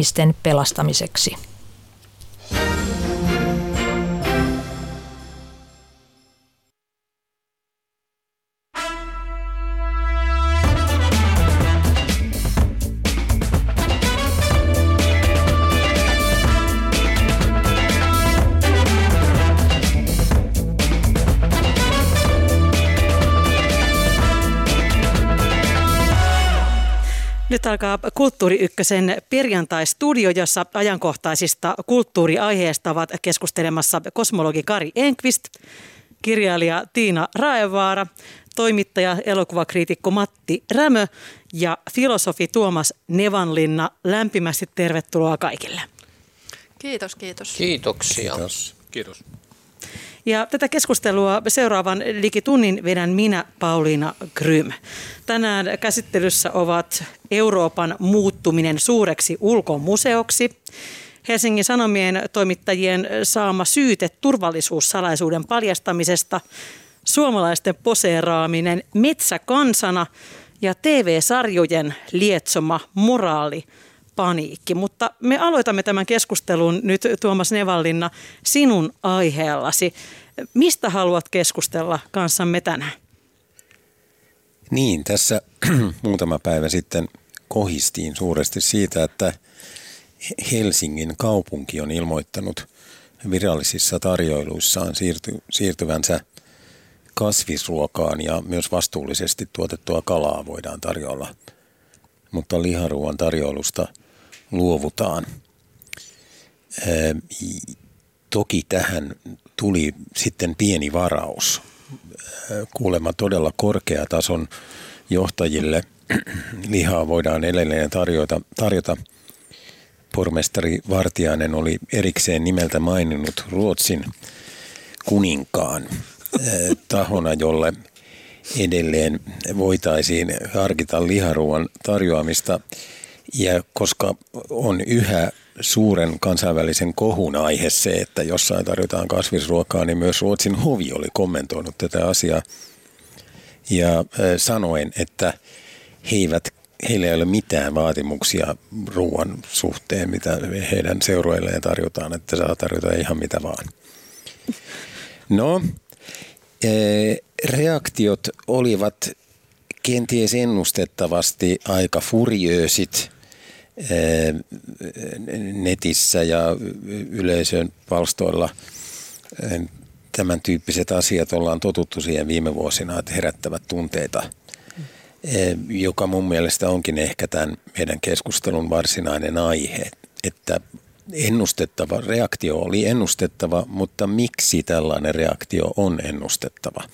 ihmisten pelastamiseksi. Alkaa Kulttuuri Ykkösen perjantai-studio, jossa ajankohtaisista kulttuuriaiheista ovat keskustelemassa kosmologi Kari Enqvist, kirjailija Tiina Raevaara, toimittaja elokuvakriitikko Matti Rämö ja filosofi Tuomas Nevanlinna. Lämpimästi tervetuloa kaikille. Kiitos, kiitos. Kiitoksia. Kiitos. Kiitos. Ja tätä keskustelua seuraavan liki tunnin vedän minä, Pauliina Grym. Tänään käsittelyssä ovat Euroopan muuttuminen suureksi ulkomuseoksi, Helsingin Sanomien toimittajien saama syyte turvallisuussalaisuuden paljastamisesta, suomalaisten poseeraaminen metsäkansana ja TV-sarjojen lietsoma moraali – paniikki. Mutta me aloitamme tämän keskustelun nyt Tuomas Nevallinna sinun aiheellasi. Mistä haluat keskustella kanssamme tänään? Niin, tässä muutama päivä sitten kohistiin suuresti siitä, että Helsingin kaupunki on ilmoittanut virallisissa tarjoiluissaan siirty, siirtyvänsä kasvisruokaan ja myös vastuullisesti tuotettua kalaa voidaan tarjolla. Mutta liharuuan tarjoilusta luovutaan. Toki tähän tuli sitten pieni varaus. Kuulemma todella korkeatason johtajille lihaa voidaan edelleen tarjota, tarjota. Pormestari Vartiainen oli erikseen nimeltä maininnut Ruotsin kuninkaan tahona, jolle edelleen voitaisiin harkita liharuoan tarjoamista. Ja koska on yhä suuren kansainvälisen kohun aihe se, että jossain tarjotaan kasvisruokaa, niin myös Ruotsin hovi oli kommentoinut tätä asiaa ja sanoen, että he eivät, heillä ei ole mitään vaatimuksia ruoan suhteen, mitä heidän seuroilleen tarjotaan, että saa tarjota ihan mitä vaan. No, reaktiot olivat kenties ennustettavasti aika furiöösit – netissä ja yleisön palstoilla. Tämän tyyppiset asiat ollaan totuttu siihen viime vuosina, että herättävät tunteita, joka mun mielestä onkin ehkä tämän meidän keskustelun varsinainen aihe, että ennustettava reaktio oli ennustettava, mutta miksi tällainen reaktio on ennustettava?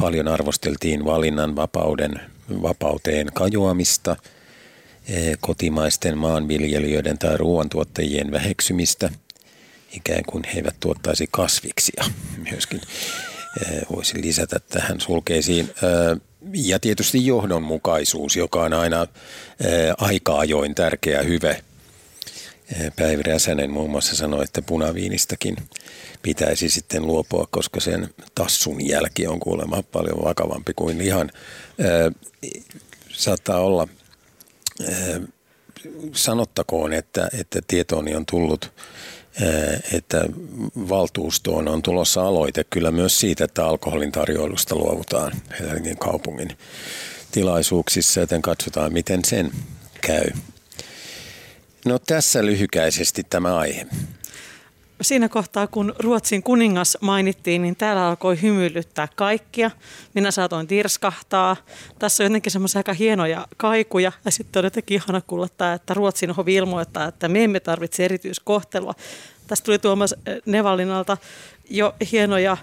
Paljon arvosteltiin valinnan vapauden, vapauteen kajoamista – kotimaisten maanviljelijöiden tai ruoantuottajien väheksymistä, ikään kuin he eivät tuottaisi kasviksia myöskin. Eh, voisi lisätä tähän sulkeisiin. Eh, ja tietysti johdonmukaisuus, joka on aina aika ajoin tärkeä hyve. Päivi Räsänen muun muassa sanoi, että punaviinistäkin pitäisi sitten luopua, koska sen tassun jälki on kuulemma paljon vakavampi kuin lihan. Saattaa olla – sanottakoon, että, että tietooni on tullut, että valtuustoon on tulossa aloite kyllä myös siitä, että alkoholin tarjoilusta luovutaan Helsingin kaupungin tilaisuuksissa, joten katsotaan miten sen käy. No tässä lyhykäisesti tämä aihe siinä kohtaa, kun Ruotsin kuningas mainittiin, niin täällä alkoi hymyilyttää kaikkia. Minä saatoin tirskahtaa. Tässä on jotenkin semmoisia aika hienoja kaikuja. Ja sitten on jotenkin ihana kuulla tämä, että Ruotsin hovi ilmoittaa, että me emme tarvitse erityiskohtelua. Tästä tuli Tuomas eh, Nevalinalta jo hienoja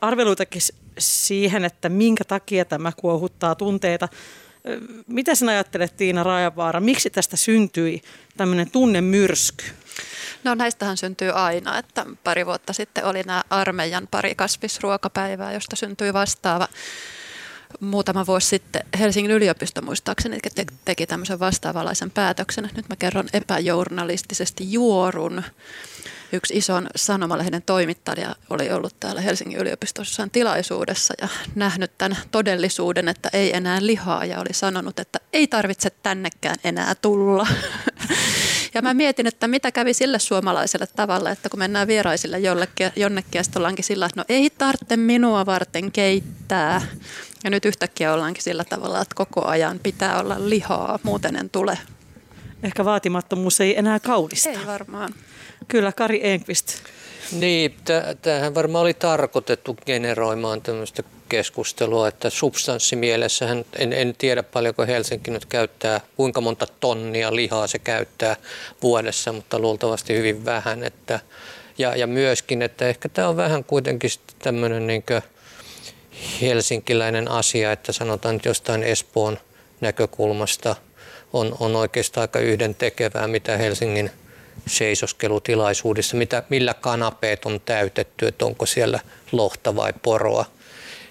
arveluitakin siihen, että minkä takia tämä kuohuttaa tunteita. Eh, mitä sinä ajattelet Tiina Rajavaara, miksi tästä syntyi tämmöinen tunnemyrsky? No näistähän syntyy aina, että pari vuotta sitten oli nämä armeijan pari kasvisruokapäivää, josta syntyi vastaava muutama vuosi sitten Helsingin yliopisto muistaakseni te- teki tämmöisen vastaavanlaisen päätöksen. Nyt mä kerron epäjournalistisesti juorun. Yksi ison sanomalehden toimittaja oli ollut täällä Helsingin yliopistossa tilaisuudessa ja nähnyt tämän todellisuuden, että ei enää lihaa ja oli sanonut, että ei tarvitse tännekään enää tulla. Ja mä mietin, että mitä kävi sille suomalaiselle tavalla, että kun mennään vieraisille jollekin, jonnekin ja sitten ollaankin sillä, että no ei tarvitse minua varten keittää. Ja nyt yhtäkkiä ollaankin sillä tavalla, että koko ajan pitää olla lihaa, muuten en tule. Ehkä vaatimattomuus ei enää kaunista. Ei varmaan. Kyllä, Kari Enqvist. Niin, tämähän varmaan oli tarkoitettu generoimaan tämmöistä keskustelua, että substanssimielessähän en, en tiedä paljonko Helsinki nyt käyttää, kuinka monta tonnia lihaa se käyttää vuodessa, mutta luultavasti hyvin vähän. Että, ja, ja myöskin, että ehkä tämä on vähän kuitenkin tämmöinen niin helsinkiläinen asia, että sanotaan että jostain Espoon näkökulmasta on, on oikeastaan aika yhden tekevää, mitä Helsingin – seisoskelutilaisuudessa, mitä, millä kanapeet on täytetty, että onko siellä lohta vai poroa.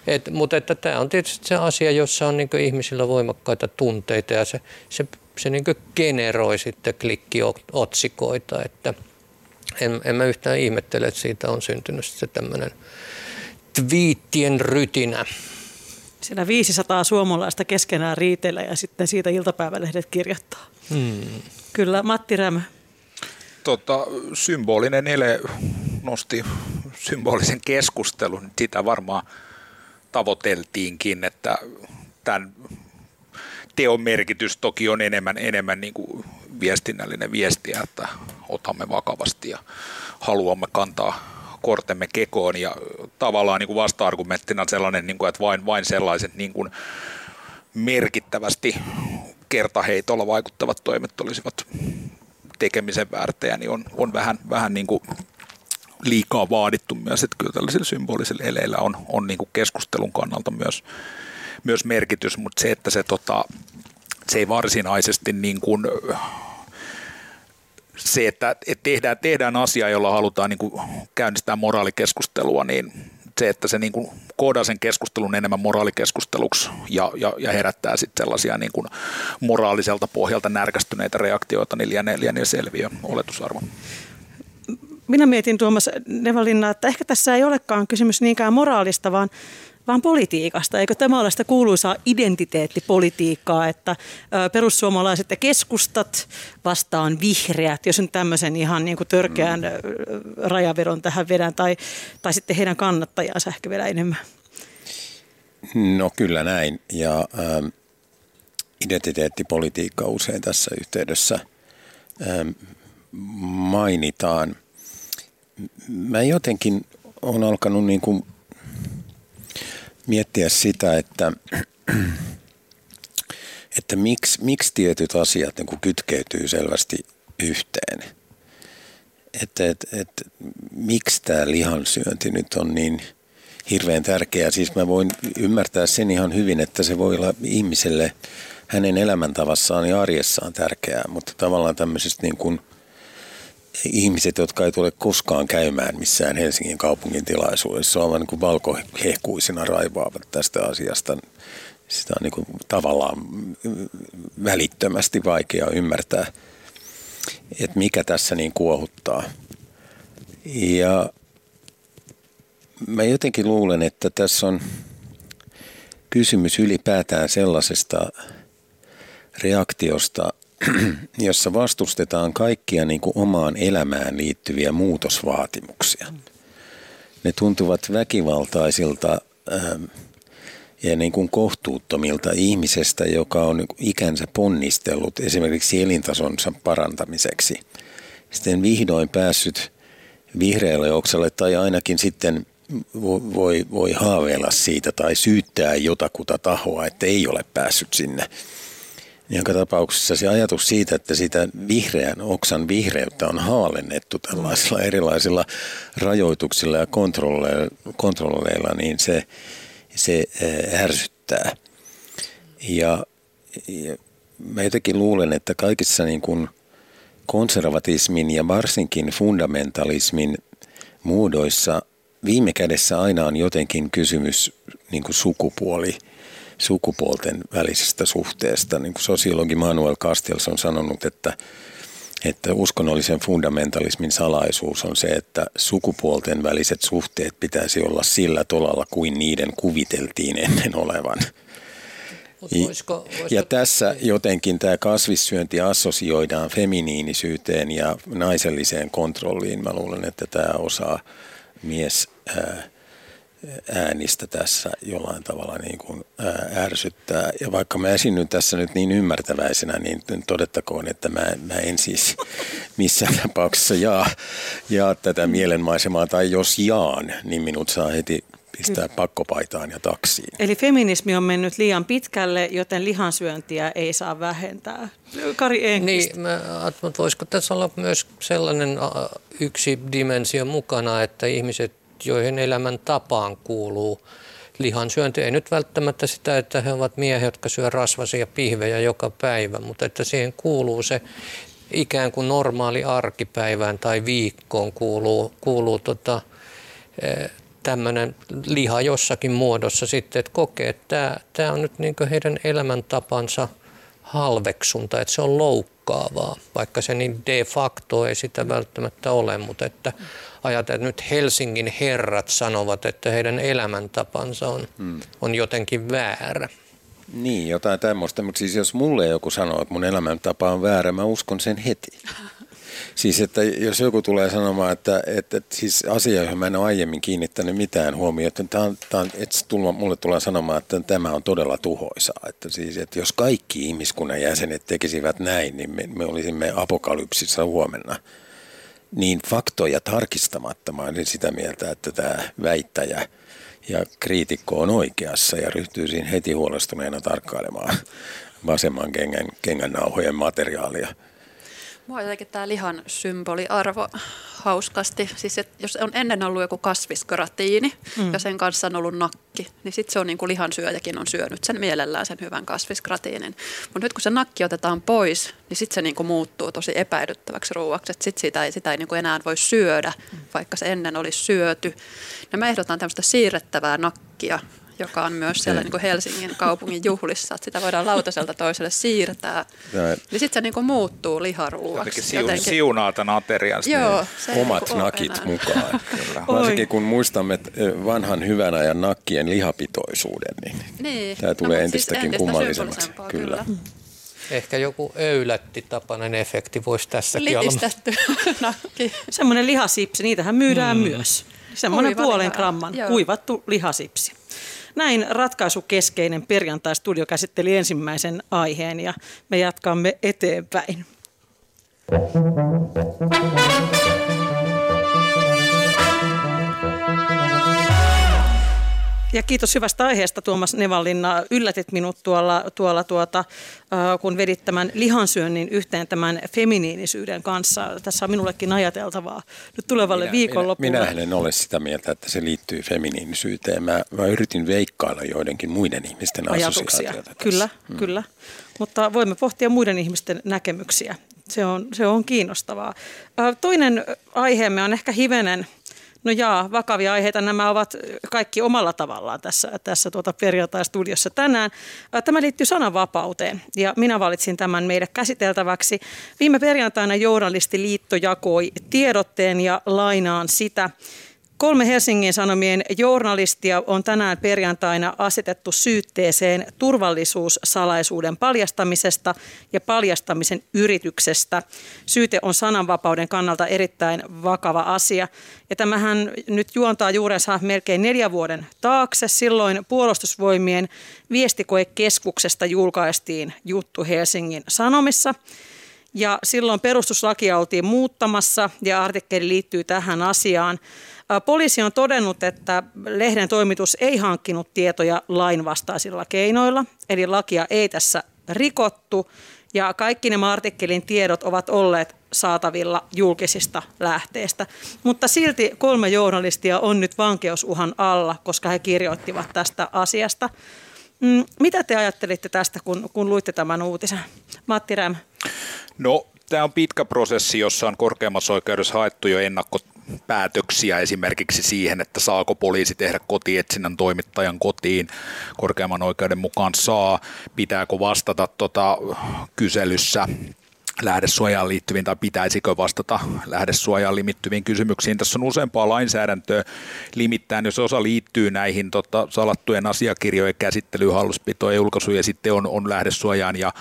Et, mutta että tämä on tietysti se asia, jossa on niin ihmisillä voimakkaita tunteita ja se, se, se niin generoi sitten klikkiotsikoita, että en, en mä yhtään ihmettele, että siitä on syntynyt se tämmöinen twiittien rytinä. Siellä 500 suomalaista keskenään riiteillä ja sitten siitä iltapäivälehdet kirjoittaa. Hmm. Kyllä, Matti Rämö tota, symbolinen ele nosti symbolisen keskustelun. Sitä varmaan tavoiteltiinkin, että tämän teon merkitys toki on enemmän, enemmän niin kuin viestinnällinen viestiä, että otamme vakavasti ja haluamme kantaa kortemme kekoon. Ja tavallaan niin kuin vasta-argumenttina sellainen, niin kuin, että vain, vain sellaiset niin kuin merkittävästi kertaheitolla vaikuttavat toimet olisivat tekemisen väärtejä, niin on, on vähän, vähän niin kuin liikaa vaadittu myös, että kyllä tällaisilla symbolisilla eleillä on, on niin kuin keskustelun kannalta myös, myös merkitys, mutta se, että se, tota, se ei varsinaisesti niin kuin, se, että, että tehdään, tehdään asia, jolla halutaan niin kuin käynnistää moraalikeskustelua, niin se, että se niin kuin koodaa sen keskustelun enemmän moraalikeskusteluksi ja, ja, ja herättää sitten sellaisia niin kuin moraaliselta pohjalta närkästyneitä reaktioita, niin lienee, lienee selviö oletusarvo. Minä mietin Tuomas Nevalinna, että ehkä tässä ei olekaan kysymys niinkään moraalista, vaan vaan politiikasta. Eikö tämä ole sitä kuuluisaa identiteettipolitiikkaa, että perussuomalaiset ja keskustat vastaan vihreät, jos nyt tämmöisen ihan niin kuin törkeän mm. rajaveron tähän vedän, tai, tai sitten heidän kannattajansa ehkä vielä enemmän? No kyllä näin, ja ähm, identiteettipolitiikka usein tässä yhteydessä ähm, mainitaan. Mä jotenkin olen alkanut niin kuin miettiä sitä, että, että miksi, miksi tietyt asiat niin kytkeytyy selvästi yhteen. Että, että, että miksi tämä lihansyönti nyt on niin hirveän tärkeää. Siis mä voin ymmärtää sen ihan hyvin, että se voi olla ihmiselle hänen elämäntavassaan ja arjessaan tärkeää, mutta tavallaan tämmöisestä niin kuin – ihmiset, jotka ei tule koskaan käymään missään Helsingin kaupungin tilaisuudessa, ovat niin valkohehkuisina raivaavat tästä asiasta. Sitä on niin kuin tavallaan välittömästi vaikea ymmärtää, että mikä tässä niin kuohuttaa. Ja mä jotenkin luulen, että tässä on kysymys ylipäätään sellaisesta reaktiosta, jossa vastustetaan kaikkia niin kuin omaan elämään liittyviä muutosvaatimuksia. Ne tuntuvat väkivaltaisilta ähm, ja niin kuin kohtuuttomilta ihmisestä, joka on ikänsä ponnistellut esimerkiksi elintasonsa parantamiseksi. Sitten vihdoin päässyt vihreälle oksalle tai ainakin sitten voi, voi haaveilla siitä tai syyttää jotakuta tahoa, että ei ole päässyt sinne joka tapauksessa se ajatus siitä, että sitä vihreän oksan vihreyttä on haalennettu tällaisilla erilaisilla rajoituksilla ja kontrolleilla, niin se, se ärsyttää. Ja, ja mä jotenkin luulen, että kaikissa niin kuin konservatismin ja varsinkin fundamentalismin muodoissa viime kädessä aina on jotenkin kysymys niin kuin sukupuoli sukupuolten välisestä suhteesta. Niin kuin sosiologi Manuel Castells on sanonut, että, että uskonnollisen fundamentalismin salaisuus on se, että sukupuolten väliset suhteet pitäisi olla sillä tolalla kuin niiden kuviteltiin ennen olevan. Voisiko, voisiko... Ja tässä jotenkin tämä kasvissyönti assosioidaan feminiinisyyteen ja naiselliseen kontrolliin. Mä luulen, että tämä osaa mies ää, äänistä tässä jollain tavalla niin kuin ärsyttää. Ja vaikka mä esinnyn tässä nyt niin ymmärtäväisenä, niin todettakoon, että mä, mä en siis missään tapauksessa jaa, jaa tätä mielenmaisemaa, tai jos jaan, niin minut saa heti pistää pakkopaitaan ja taksiin. Eli feminismi on mennyt liian pitkälle, joten lihansyöntiä ei saa vähentää. Kari Enqvist. Niin, mä voisiko tässä olla myös sellainen yksi dimensio mukana, että ihmiset, joihin elämän tapaan kuuluu lihansyönti, ei nyt välttämättä sitä, että he ovat miehiä, jotka syö rasvasia pihvejä joka päivä, mutta että siihen kuuluu se ikään kuin normaali arkipäivään tai viikkoon kuuluu, kuuluu tota, tämmöinen liha jossakin muodossa sitten, että kokee, että tämä, on nyt niin heidän elämäntapansa halveksunta, että se on loukkaavaa, vaikka se niin de facto ei sitä välttämättä ole, mutta että ajatellaan, että nyt Helsingin herrat sanovat, että heidän elämäntapansa on, hmm. on jotenkin väärä. Niin, jotain tämmöistä, mutta siis jos mulle joku sanoo, että mun elämäntapa on väärä, mä uskon sen heti. Siis että jos joku tulee sanomaan, että, että, että siis asia, johon mä en ole aiemmin kiinnittänyt mitään huomiota, että, on, tämä on, että tulla, mulle tulee sanomaan, että tämä on todella tuhoisaa. Että, siis, että jos kaikki ihmiskunnan jäsenet tekisivät näin, niin me, me olisimme apokalypsissa huomenna. Niin faktoja tarkistamatta mä olin sitä mieltä, että tämä väittäjä ja kriitikko on oikeassa ja ryhtyy siinä heti huolestuneena tarkkailemaan vasemman kengän, kengän nauhojen materiaalia. Mua jotenkin tämä lihan symboliarvo hauskasti. Siis et jos on ennen ollut joku kasviskaratiini mm. ja sen kanssa on ollut nakki, niin sitten se on niin kuin lihansyöjäkin on syönyt sen mielellään sen hyvän kasviskratiinin. Mutta nyt kun se nakki otetaan pois, niin sitten se niin kuin muuttuu tosi epäilyttäväksi ruuaksi. Sitten sitä ei, sitä ei niin kuin enää voi syödä, vaikka se ennen olisi syöty. Ja me ehdotan tämmöistä siirrettävää nakkia, joka on myös siellä niin kuin Helsingin kaupungin juhlissa, että sitä voidaan lautaselta toiselle siirtää. Niin sitten se niin kuin muuttuu liharuuaksi. Siun, jotenkin. siunaa tämän aterian. Joo, se Omat niin nakit enää. mukaan. Varsinkin kun muistamme vanhan hyvän ajan nakkien lihapitoisuuden, niin, niin. tämä tulee no, entistäkin siis kummallisemmaksi. Kyllä. kyllä. Ehkä joku öylätti-tapainen efekti voisi tässäkin Litistetty nakki. Semmoinen lihasipsi, niitähän myydään mm. myös. Semmoinen puolen gramman Joo. kuivattu lihasipsi. Näin ratkaisukeskeinen perjantai-studio käsitteli ensimmäisen aiheen ja me jatkamme eteenpäin. Ja kiitos hyvästä aiheesta Tuomas Nevallinna. Yllätit minut tuolla, tuolla tuota, kun vedit tämän lihansyönnin yhteen tämän feminiinisyyden kanssa. Tässä on minullekin ajateltavaa nyt tulevalle minä, viikonlopulle. Minä, minä en ole sitä mieltä, että se liittyy feminiinisyyteen. Mä, mä yritin veikkailla joidenkin muiden ihmisten Ajatuksia. Kyllä, hmm. kyllä. Mutta voimme pohtia muiden ihmisten näkemyksiä. Se on, se on kiinnostavaa. Toinen aiheemme on ehkä hivenen – No jaa, vakavia aiheita nämä ovat kaikki omalla tavallaan tässä, tässä tuota perjantai-studiossa tänään. Tämä liittyy sananvapauteen ja minä valitsin tämän meille käsiteltäväksi. Viime perjantaina Journalistiliitto jakoi tiedotteen ja lainaan sitä. Kolme Helsingin Sanomien journalistia on tänään perjantaina asetettu syytteeseen turvallisuussalaisuuden paljastamisesta ja paljastamisen yrityksestä. Syyte on sananvapauden kannalta erittäin vakava asia. Ja tämähän nyt juontaa juurensa melkein neljä vuoden taakse. Silloin puolustusvoimien viestikoekeskuksesta julkaistiin juttu Helsingin Sanomissa. Ja silloin perustuslakia oltiin muuttamassa ja artikkeli liittyy tähän asiaan. Poliisi on todennut, että lehden toimitus ei hankkinut tietoja lainvastaisilla keinoilla, eli lakia ei tässä rikottu ja kaikki nämä artikkelin tiedot ovat olleet saatavilla julkisista lähteistä. Mutta silti kolme journalistia on nyt vankeusuhan alla, koska he kirjoittivat tästä asiasta. Mm, mitä te ajattelitte tästä, kun, kun luitte tämän uutisen? Matti Räm. No, tämä on pitkä prosessi, jossa on korkeammassa oikeudessa haettu jo ennakko päätöksiä esimerkiksi siihen, että saako poliisi tehdä kotietsinnän toimittajan kotiin korkeamman oikeuden mukaan saa, pitääkö vastata tota kyselyssä lähdesuojaan liittyviin tai pitäisikö vastata lähdesuojaan limittyviin kysymyksiin. Tässä on useampaa lainsäädäntöä limittäin, jos osa liittyy näihin tota, salattujen asiakirjojen käsittelyyn, halluspitoon ja julkaisuun ja sitten on, on lähdesuojaan ja,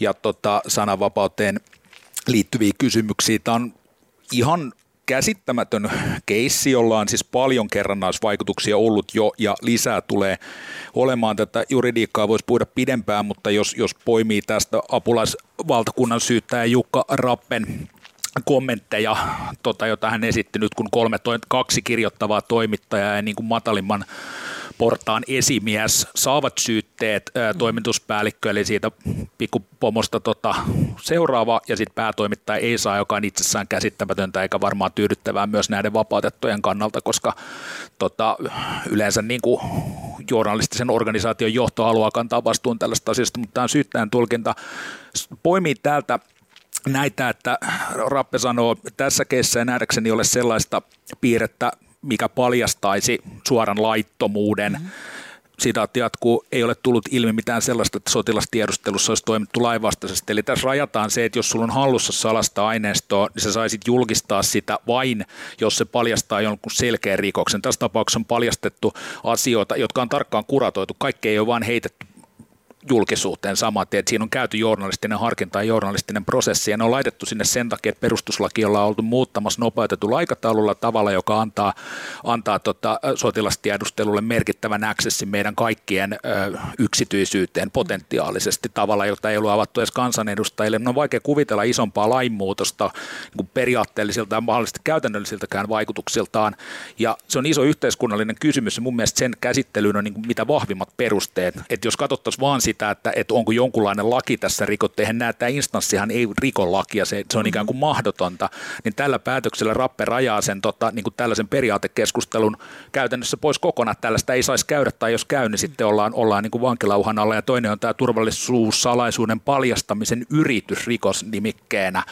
ja tota, sananvapauteen liittyviä kysymyksiä. Tämä on ihan käsittämätön keissi, jolla on siis paljon kerrannaisvaikutuksia ollut jo ja lisää tulee olemaan. Tätä juridiikkaa voisi puhuda pidempään, mutta jos, jos poimii tästä apulaisvaltakunnan syyttäjä Jukka Rappen kommentteja, tota, jota hän esitti nyt, kun kolme, kaksi kirjoittavaa toimittajaa ja niin kuin matalimman portaan esimies. Saavat syytteet, ää, toimituspäällikkö, eli siitä pikkupomosta tota, seuraava, ja sitten päätoimittaja ei saa, joka on itsessään käsittämätöntä eikä varmaan tyydyttävää myös näiden vapautettujen kannalta, koska tota, yleensä niin kuin journalistisen organisaation johto haluaa kantaa vastuun tällaista asiasta, mutta tämä syyttäjän tulkinta. Poimii täältä näitä, että Rappe sanoo, että tässä keissä ei nähdäkseni ole sellaista piirrettä, mikä paljastaisi suoran laittomuuden. Mm-hmm. Sitaatti jatkuu, ei ole tullut ilmi mitään sellaista, että sotilastiedustelussa olisi toimittu lainvastaisesti. Eli tässä rajataan se, että jos sulla on hallussa salasta aineistoa, niin sä saisit julkistaa sitä vain, jos se paljastaa jonkun selkeän rikoksen. Tässä tapauksessa on paljastettu asioita, jotka on tarkkaan kuratoitu. Kaikki ei ole vain heitetty julkisuuteen saman että siinä on käyty journalistinen harkinta ja journalistinen prosessi, ja ne on laitettu sinne sen takia, että perustuslaki ollaan oltu muuttamassa nopeutetulla aikataululla tavalla, joka antaa, antaa tota, sotilastiedustelulle merkittävän accessin meidän kaikkien ö, yksityisyyteen potentiaalisesti tavalla, jota ei ollut avattu edes kansanedustajille. No on vaikea kuvitella isompaa lainmuutosta niin periaatteellisilta ja mahdollisesti käytännöllisiltäkään vaikutuksiltaan, ja se on iso yhteiskunnallinen kysymys, ja mun mielestä sen käsittelyyn on niin kuin mitä vahvimmat perusteet, että jos katsottaisiin vaan sitä, että, että onko jonkunlainen laki tässä rikottu. Eihän näe, että instanssihan ei riko lakia, se, se on ikään kuin mahdotonta. Niin tällä päätöksellä Rappe rajaa sen tota, niin kuin tällaisen periaatekeskustelun käytännössä pois kokonaan. Tällaista ei saisi käydä tai jos käy, niin sitten ollaan, ollaan niin kuin vankilauhan alla. Ja toinen on tämä turvallisuussalaisuuden paljastamisen yritys rikosnimikkeenä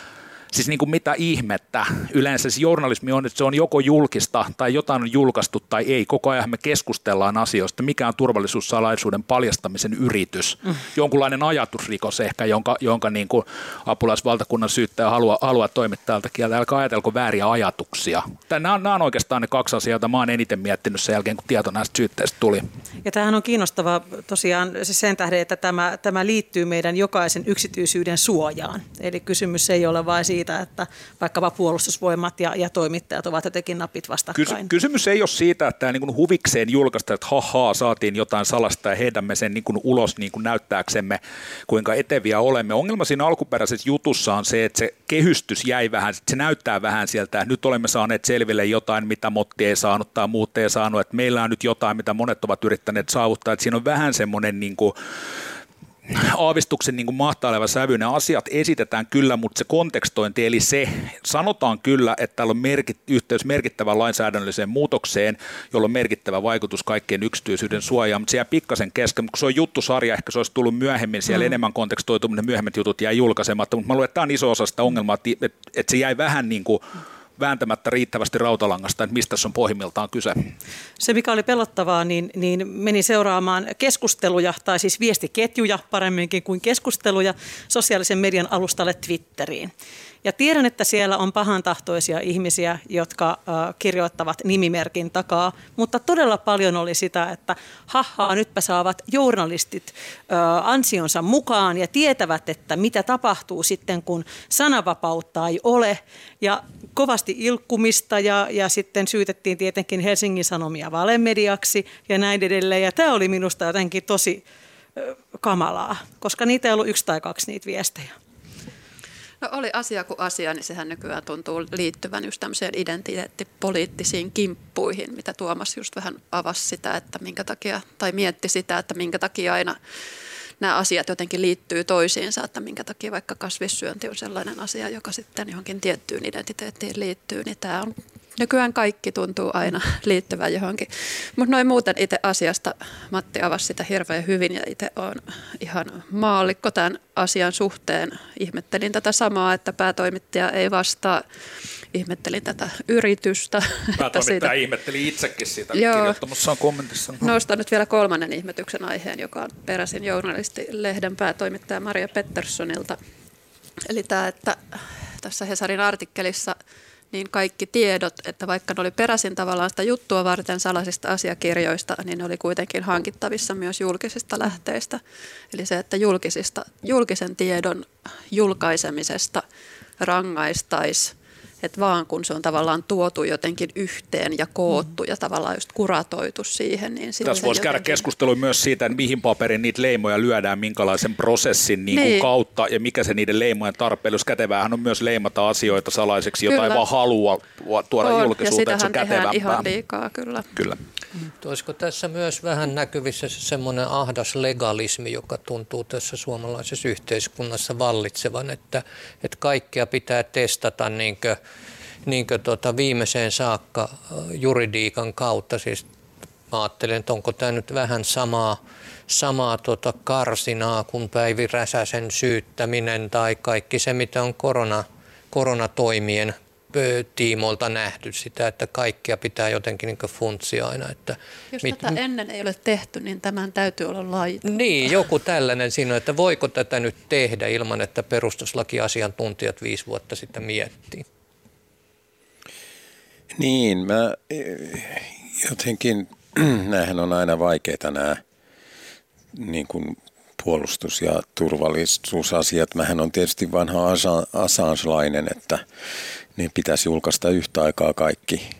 Siis niin kuin mitä ihmettä. Yleensä se journalismi on, että se on joko julkista tai jotain on julkaistu tai ei. Koko ajan me keskustellaan asioista, mikä on turvallisuussalaisuuden paljastamisen yritys. Mm. Jonkunlainen ajatusrikos ehkä, jonka, jonka niin kuin apulaisvaltakunnan syyttäjä haluaa, haluaa toimittaa kieltä. Älkää ajatelko vääriä ajatuksia. Nämä on, nämä on oikeastaan ne kaksi asiaa, joita mä oon eniten miettinyt sen jälkeen, kun tieto näistä syytteistä tuli. Ja tämähän on kiinnostavaa tosiaan sen tähden, että tämä, tämä liittyy meidän jokaisen yksityisyyden suojaan. Eli kysymys ei ole vain siitä, siitä, että vaikkapa puolustusvoimat ja, ja toimittajat ovat jotenkin napit vastakkain. Kysy, kysymys ei ole siitä, että tämä niin huvikseen julkaista, että hahaa, saatiin jotain salasta ja heidämme sen niin kuin ulos niin kuin näyttääksemme, kuinka eteviä olemme. Ongelma siinä alkuperäisessä jutussa on se, että se kehystys jäi vähän, se näyttää vähän sieltä, nyt olemme saaneet selville jotain, mitä Motti ei saanut tai muut ei saanut, että meillä on nyt jotain, mitä monet ovat yrittäneet saavuttaa, että siinä on vähän semmoinen niin kuin, aavistuksen niin mahtaileva sävyinen. Asiat esitetään kyllä, mutta se kontekstointi, eli se, sanotaan kyllä, että täällä on merkit, yhteys merkittävään lainsäädännölliseen muutokseen, jolla on merkittävä vaikutus kaikkien yksityisyyden suojaan, mutta se jää pikkasen kesken, kun se on juttusarja, ehkä se olisi tullut myöhemmin, siellä mm. enemmän kontekstoituminen, myöhemmät jutut jäi julkaisematta, mutta mä luulen, että tämä on iso osa sitä ongelmaa, että, että se jäi vähän niin kuin vääntämättä riittävästi rautalangasta, että mistä se on pohjimmiltaan kyse. Se, mikä oli pelottavaa, niin, niin meni seuraamaan keskusteluja, tai siis viestiketjuja paremminkin kuin keskusteluja, sosiaalisen median alustalle Twitteriin. Ja tiedän, että siellä on pahantahtoisia ihmisiä, jotka äh, kirjoittavat nimimerkin takaa, mutta todella paljon oli sitä, että hahaa, nytpä saavat journalistit äh, ansionsa mukaan ja tietävät, että mitä tapahtuu sitten, kun sananvapautta ei ole. Ja kovasti ilkkumista ja, ja sitten syytettiin tietenkin Helsingin Sanomia valemediaksi ja näin edelleen. Ja tämä oli minusta jotenkin tosi äh, kamalaa, koska niitä ei ollut yksi tai kaksi niitä viestejä. No oli asia kuin asia, niin sehän nykyään tuntuu liittyvän just tämmöiseen identiteettipoliittisiin kimppuihin, mitä Tuomas just vähän avasi sitä, että minkä takia, tai mietti sitä, että minkä takia aina nämä asiat jotenkin liittyy toisiinsa, että minkä takia vaikka kasvissyönti on sellainen asia, joka sitten johonkin tiettyyn identiteettiin liittyy, niin tämä on nykyään kaikki tuntuu aina liittyvän johonkin. Mutta noin muuten itse asiasta Matti avasi sitä hirveän hyvin ja itse olen ihan maallikko tämän asian suhteen. Ihmettelin tätä samaa, että päätoimittaja ei vastaa ihmettelin tätä yritystä. Mä siitä... ihmettelin itsekin siitä Joo. kirjoittamassaan kommentissa. Nostan nyt vielä kolmannen ihmetyksen aiheen, joka on peräisin journalisti-lehden päätoimittaja Maria Petterssonilta. Eli tämä, että tässä Hesarin artikkelissa niin kaikki tiedot, että vaikka ne oli peräisin tavallaan sitä juttua varten salaisista asiakirjoista, niin ne oli kuitenkin hankittavissa myös julkisista lähteistä. Eli se, että julkisista, julkisen tiedon julkaisemisesta rangaistaisi että vaan kun se on tavallaan tuotu jotenkin yhteen ja koottu ja tavallaan just kuratoitu siihen. Niin Tässä voisi käydä keskustelua myös siitä, että mihin paperin niitä leimoja lyödään, minkälaisen prosessin niin niin. kautta ja mikä se niiden leimojen tarpeellisuus. Käteväähän on myös leimata asioita salaiseksi, jota ei vaan halua tuoda on, julkisuuteen, että se on kätevämpää. ihan liikaa, kyllä. kyllä. Olisiko tässä myös vähän näkyvissä semmoinen ahdas legalismi, joka tuntuu tässä suomalaisessa yhteiskunnassa vallitsevan, että, että kaikkea pitää testata niin kuin, niin kuin tota viimeiseen saakka juridiikan kautta. Siis mä ajattelen, että onko tämä nyt vähän samaa, samaa tota karsinaa kuin Päivi Räsäsen syyttäminen tai kaikki se, mitä on korona, koronatoimien tiimoilta nähty sitä, että kaikkia pitää jotenkin niin funtsia aina. Että Jos mit, tätä ennen ei ole tehty, niin tämän täytyy olla lait. Niin, joku tällainen siinä, että voiko tätä nyt tehdä ilman, että perustuslakiasiantuntijat viisi vuotta sitten miettii. Niin, mä jotenkin, näähän on aina vaikeita nämä niin kuin puolustus- ja turvallisuusasiat. Mähän on tietysti vanha Assange-lainen, että niin pitäisi julkaista yhtä aikaa kaikki,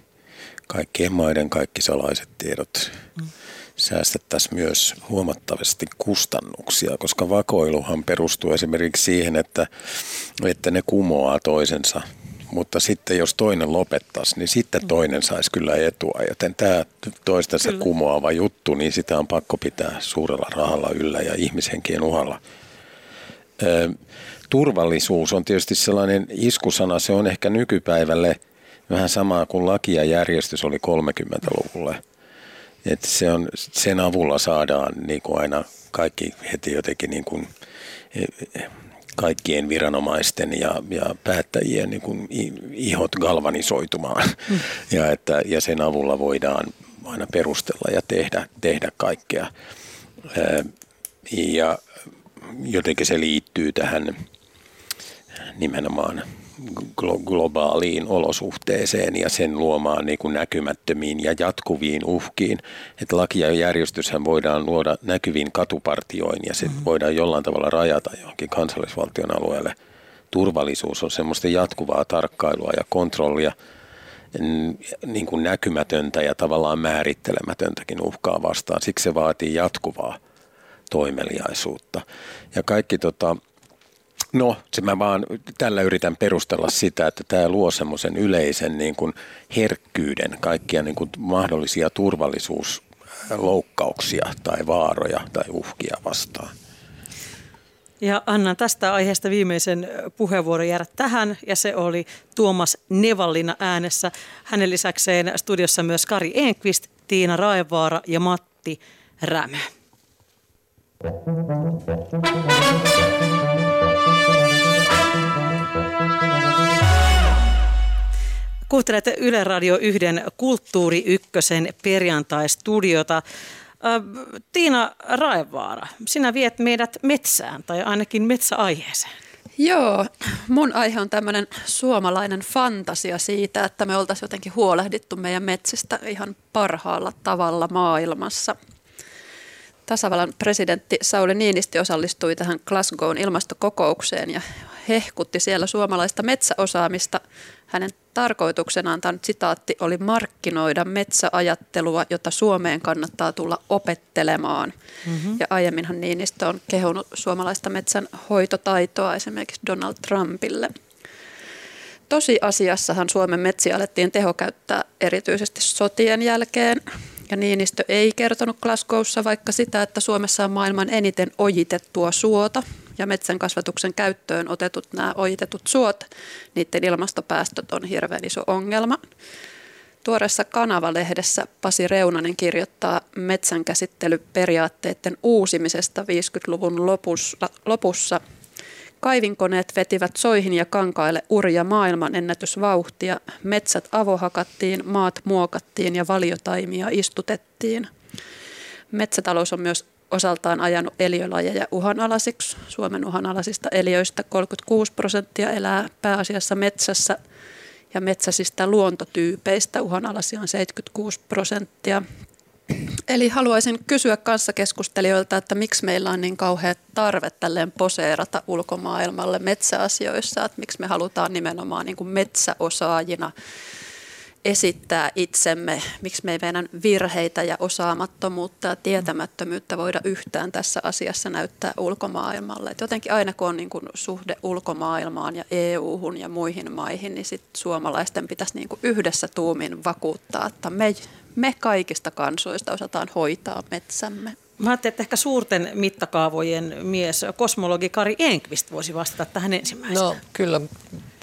kaikkien maiden kaikki salaiset tiedot. Mm. Säästettäisiin myös huomattavasti kustannuksia, koska vakoiluhan perustuu esimerkiksi siihen, että, että ne kumoaa toisensa mutta sitten jos toinen lopettaisi, niin sitten toinen saisi kyllä etua. Joten tämä toistensa kyllä. kumoava juttu, niin sitä on pakko pitää suurella rahalla yllä ja ihmishenkien uhalla turvallisuus on tietysti sellainen iskusana, se on ehkä nykypäivälle vähän samaa kuin laki ja järjestys oli 30-luvulle. Et se on, sen avulla saadaan niin kuin aina kaikki heti jotenkin niin kuin, e, kaikkien viranomaisten ja, ja päättäjien niin kuin ihot galvanisoitumaan. Mm. Ja, että, ja sen avulla voidaan aina perustella ja tehdä, tehdä kaikkea. Ja jotenkin se liittyy tähän nimenomaan globaaliin olosuhteeseen ja sen luomaan niin kuin näkymättömiin ja jatkuviin uhkiin. Että laki ja järjestyshän voidaan luoda näkyviin katupartioin ja se mm-hmm. voidaan jollain tavalla rajata johonkin kansallisvaltion alueelle. Turvallisuus on semmoista jatkuvaa tarkkailua ja kontrollia niin kuin näkymätöntä ja tavallaan määrittelemätöntäkin uhkaa vastaan. Siksi se vaatii jatkuvaa toimeliaisuutta. Ja kaikki tota, No, se mä vaan tällä yritän perustella sitä, että tämä luo semmoisen yleisen niin kuin herkkyyden kaikkia niin kuin mahdollisia turvallisuusloukkauksia tai vaaroja tai uhkia vastaan. Ja annan tästä aiheesta viimeisen puheenvuoron jäädä tähän, ja se oli Tuomas Nevallina äänessä. Hänen lisäkseen studiossa myös Kari Enqvist, Tiina Raevaara ja Matti Rämö. Kuuntelette Yle Radio 1 Kulttuuri Ykkösen perjantai-studiota. Tiina Raevaara, sinä viet meidät metsään tai ainakin metsäaiheeseen. Joo, mun aihe on tämmöinen suomalainen fantasia siitä, että me oltaisiin jotenkin huolehdittu meidän metsistä ihan parhaalla tavalla maailmassa. Tasavallan presidentti Sauli Niinistö osallistui tähän Glasgown ilmastokokoukseen ja hehkutti siellä suomalaista metsäosaamista. Hänen tarkoituksenaan tämä sitaatti oli markkinoida metsäajattelua, jota Suomeen kannattaa tulla opettelemaan. Mm-hmm. Ja aiemminhan Niinistö on kehunut suomalaista metsän hoitotaitoa esimerkiksi Donald Trumpille. Tosiasiassahan Suomen metsiä alettiin tehokäyttää erityisesti sotien jälkeen. Ja Niinistö ei kertonut Glasgowssa vaikka sitä, että Suomessa on maailman eniten ojitettua suota, ja metsän kasvatuksen käyttöön otetut nämä ojitetut suot, niiden ilmastopäästöt on hirveän iso ongelma. Tuoreessa Kanava-lehdessä Pasi Reunanen kirjoittaa metsänkäsittelyperiaatteiden uusimisesta 50-luvun lopussa, lopussa Kaivinkoneet vetivät soihin ja kankaille urja maailman ennätysvauhtia. Metsät avohakattiin, maat muokattiin ja valiotaimia istutettiin. Metsätalous on myös osaltaan ajanut eliölajeja uhanalaisiksi. Suomen uhanalaisista eliöistä 36 prosenttia elää pääasiassa metsässä ja metsäisistä luontotyypeistä uhanalaisia on 76 prosenttia. Eli haluaisin kysyä kanssakeskustelijoilta, että miksi meillä on niin kauhean tarve tälleen poseerata ulkomaailmalle metsäasioissa, että miksi me halutaan nimenomaan niin kuin metsäosaajina esittää itsemme, miksi me ei meidän virheitä ja osaamattomuutta ja tietämättömyyttä voida yhtään tässä asiassa näyttää ulkomaailmalle. Et jotenkin aina kun on niin kuin suhde ulkomaailmaan ja EU-hun ja muihin maihin, niin sit suomalaisten pitäisi niin kuin yhdessä tuumin vakuuttaa, että me, me kaikista kansoista osataan hoitaa metsämme. Mä ajattelin, että ehkä suurten mittakaavojen mies, kosmologi Kari Enqvist voisi vastata tähän ensimmäisenä. No kyllä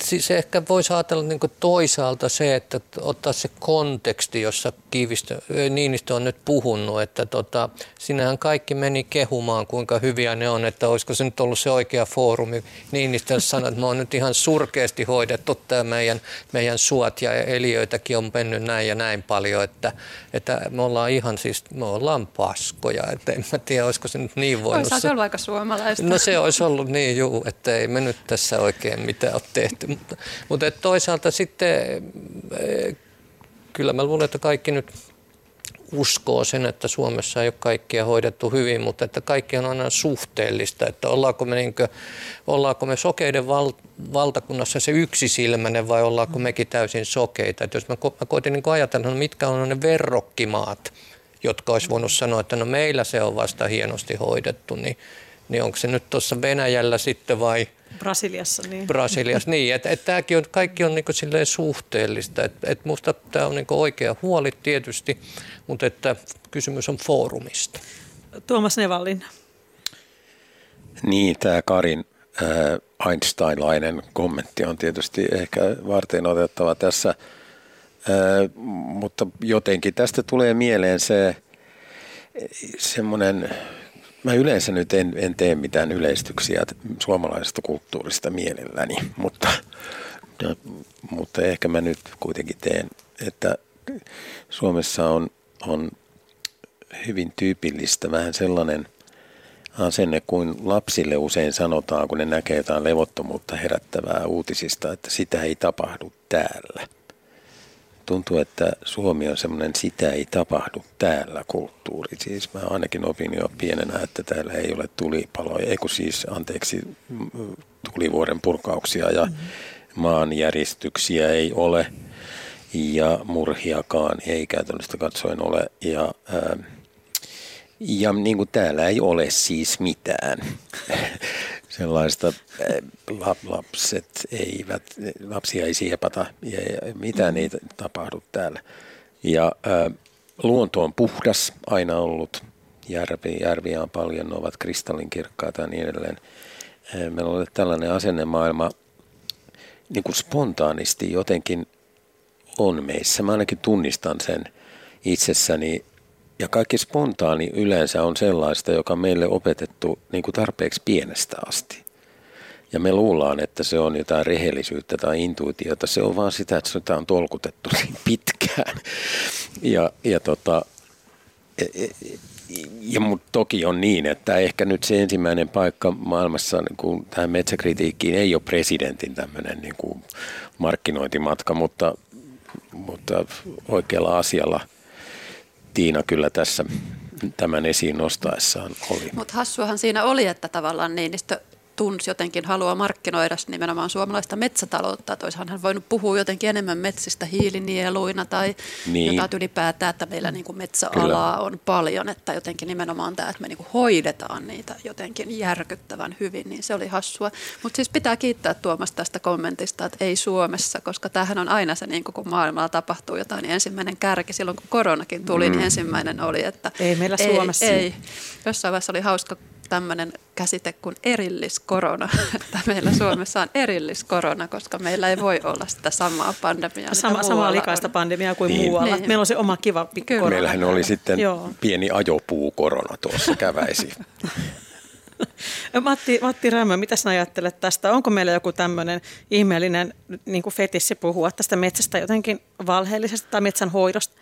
siis ehkä voisi ajatella niin toisaalta se, että ottaa se konteksti, jossa Kiivistö, Niinistö on nyt puhunut, että tota, sinähän kaikki meni kehumaan, kuinka hyviä ne on, että olisiko se nyt ollut se oikea foorumi. Niinistö sanoi, että me on nyt ihan surkeasti hoidettu tämä meidän, meidän suot ja eliöitäkin on mennyt näin ja näin paljon, että, että me ollaan ihan siis, me ollaan paskoja, että en mä tiedä, olisiko se nyt niin voinut. Olisi ollut aika suomalaista. No se olisi ollut niin, juu, että ei me nyt tässä oikein mitään ole tehty mutta, toisaalta sitten eh, kyllä mä luulen, että kaikki nyt uskoo sen, että Suomessa ei ole kaikkia hoidettu hyvin, mutta että kaikki on aina suhteellista, että ollaanko me, niin kuin, ollaanko me sokeiden val, valtakunnassa se yksisilmäinen vai ollaanko mekin täysin sokeita. Että jos mä, mä koitin niin ajatella, no mitkä on ne verrokkimaat, jotka olisi voinut sanoa, että no meillä se on vasta hienosti hoidettu, niin, niin onko se nyt tuossa Venäjällä sitten vai – Brasiliassa, niin. Brasiliassa, niin. Että et tämäkin on, kaikki on niinku silleen suhteellista. Että et musta tämä on niinku oikea huoli tietysti, mutta että kysymys on foorumista. Tuomas Nevallin. Niin, tämä Karin äh, Einsteinlainen kommentti on tietysti ehkä varten otettava tässä, äh, mutta jotenkin tästä tulee mieleen se semmoinen Mä yleensä nyt en, en tee mitään yleistyksiä suomalaisesta kulttuurista mielelläni, mutta, no, mutta ehkä mä nyt kuitenkin teen, että Suomessa on, on hyvin tyypillistä vähän sellainen asenne kuin lapsille usein sanotaan, kun ne näkee jotain levottomuutta herättävää uutisista, että sitä ei tapahdu täällä tuntuu, että Suomi on semmoinen sitä ei tapahdu täällä kulttuuri. Siis mä ainakin opin jo pienenä, että täällä ei ole tulipaloja, ei kun siis anteeksi tulivuoren purkauksia ja mm-hmm. maanjäristyksiä ei ole ja murhiakaan ei käytännössä katsoen ole. Ja, ää, ja niin kuin täällä ei ole siis mitään. sellaista, eh, lapset eivät, lapsia ei siepata ja mitään ei tapahdu täällä. Ja ä, luonto on puhdas aina ollut, järvi, järviä on paljon, ne ovat kristallinkirkkaita ja niin edelleen. Meillä on tällainen asennemaailma niin kuin spontaanisti jotenkin on meissä. Mä ainakin tunnistan sen itsessäni ja kaikki spontaani yleensä on sellaista, joka on meille opetettu niin kuin tarpeeksi pienestä asti. Ja me luullaan, että se on jotain rehellisyyttä tai intuitiota. Se on vaan sitä, että sitä on tolkutettu niin pitkään. Ja, ja, tota, e, e, ja mut toki on niin, että ehkä nyt se ensimmäinen paikka maailmassa niin kuin tähän metsäkritiikkiin ei ole presidentin tämmöinen niin markkinointimatka, mutta, mutta oikealla asialla – Tiina kyllä tässä tämän esiin nostaessaan oli. Mutta hassuahan siinä oli, että tavallaan Niinistö tunsi jotenkin halua markkinoida nimenomaan suomalaista metsätaloutta. Että olisihan hän voinut puhua jotenkin enemmän metsistä hiilinieluina tai niin. jotain ylipäätään, että meillä niin kuin metsäalaa Kyllä. on paljon. Että jotenkin nimenomaan tämä, että me niin kuin hoidetaan niitä jotenkin järkyttävän hyvin, niin se oli hassua. Mutta siis pitää kiittää Tuomas tästä kommentista, että ei Suomessa, koska tämähän on aina se, niin kuin kun maailmalla tapahtuu jotain, niin ensimmäinen kärki silloin kun koronakin tuli, niin mm. niin ensimmäinen oli, että ei meillä Suomessa. Ei, ei. Jossain vaiheessa oli hauska tämmöinen käsite kuin erilliskorona, että meillä Suomessa on erilliskorona, koska meillä ei voi olla sitä samaa pandemiaa. Sama, samaa likaista on. pandemiaa kuin niin. muualla. Niin. Meillä on se oma kiva Kyllä. korona. Meillähän oli sitten Joo. pieni ajopuukorona tuossa käväisi. Matti, Matti Rämö, mitä sinä ajattelet tästä? Onko meillä joku tämmöinen ihmeellinen niin kuin fetissi puhua tästä metsästä jotenkin valheellisesti tai metsän hoidosta?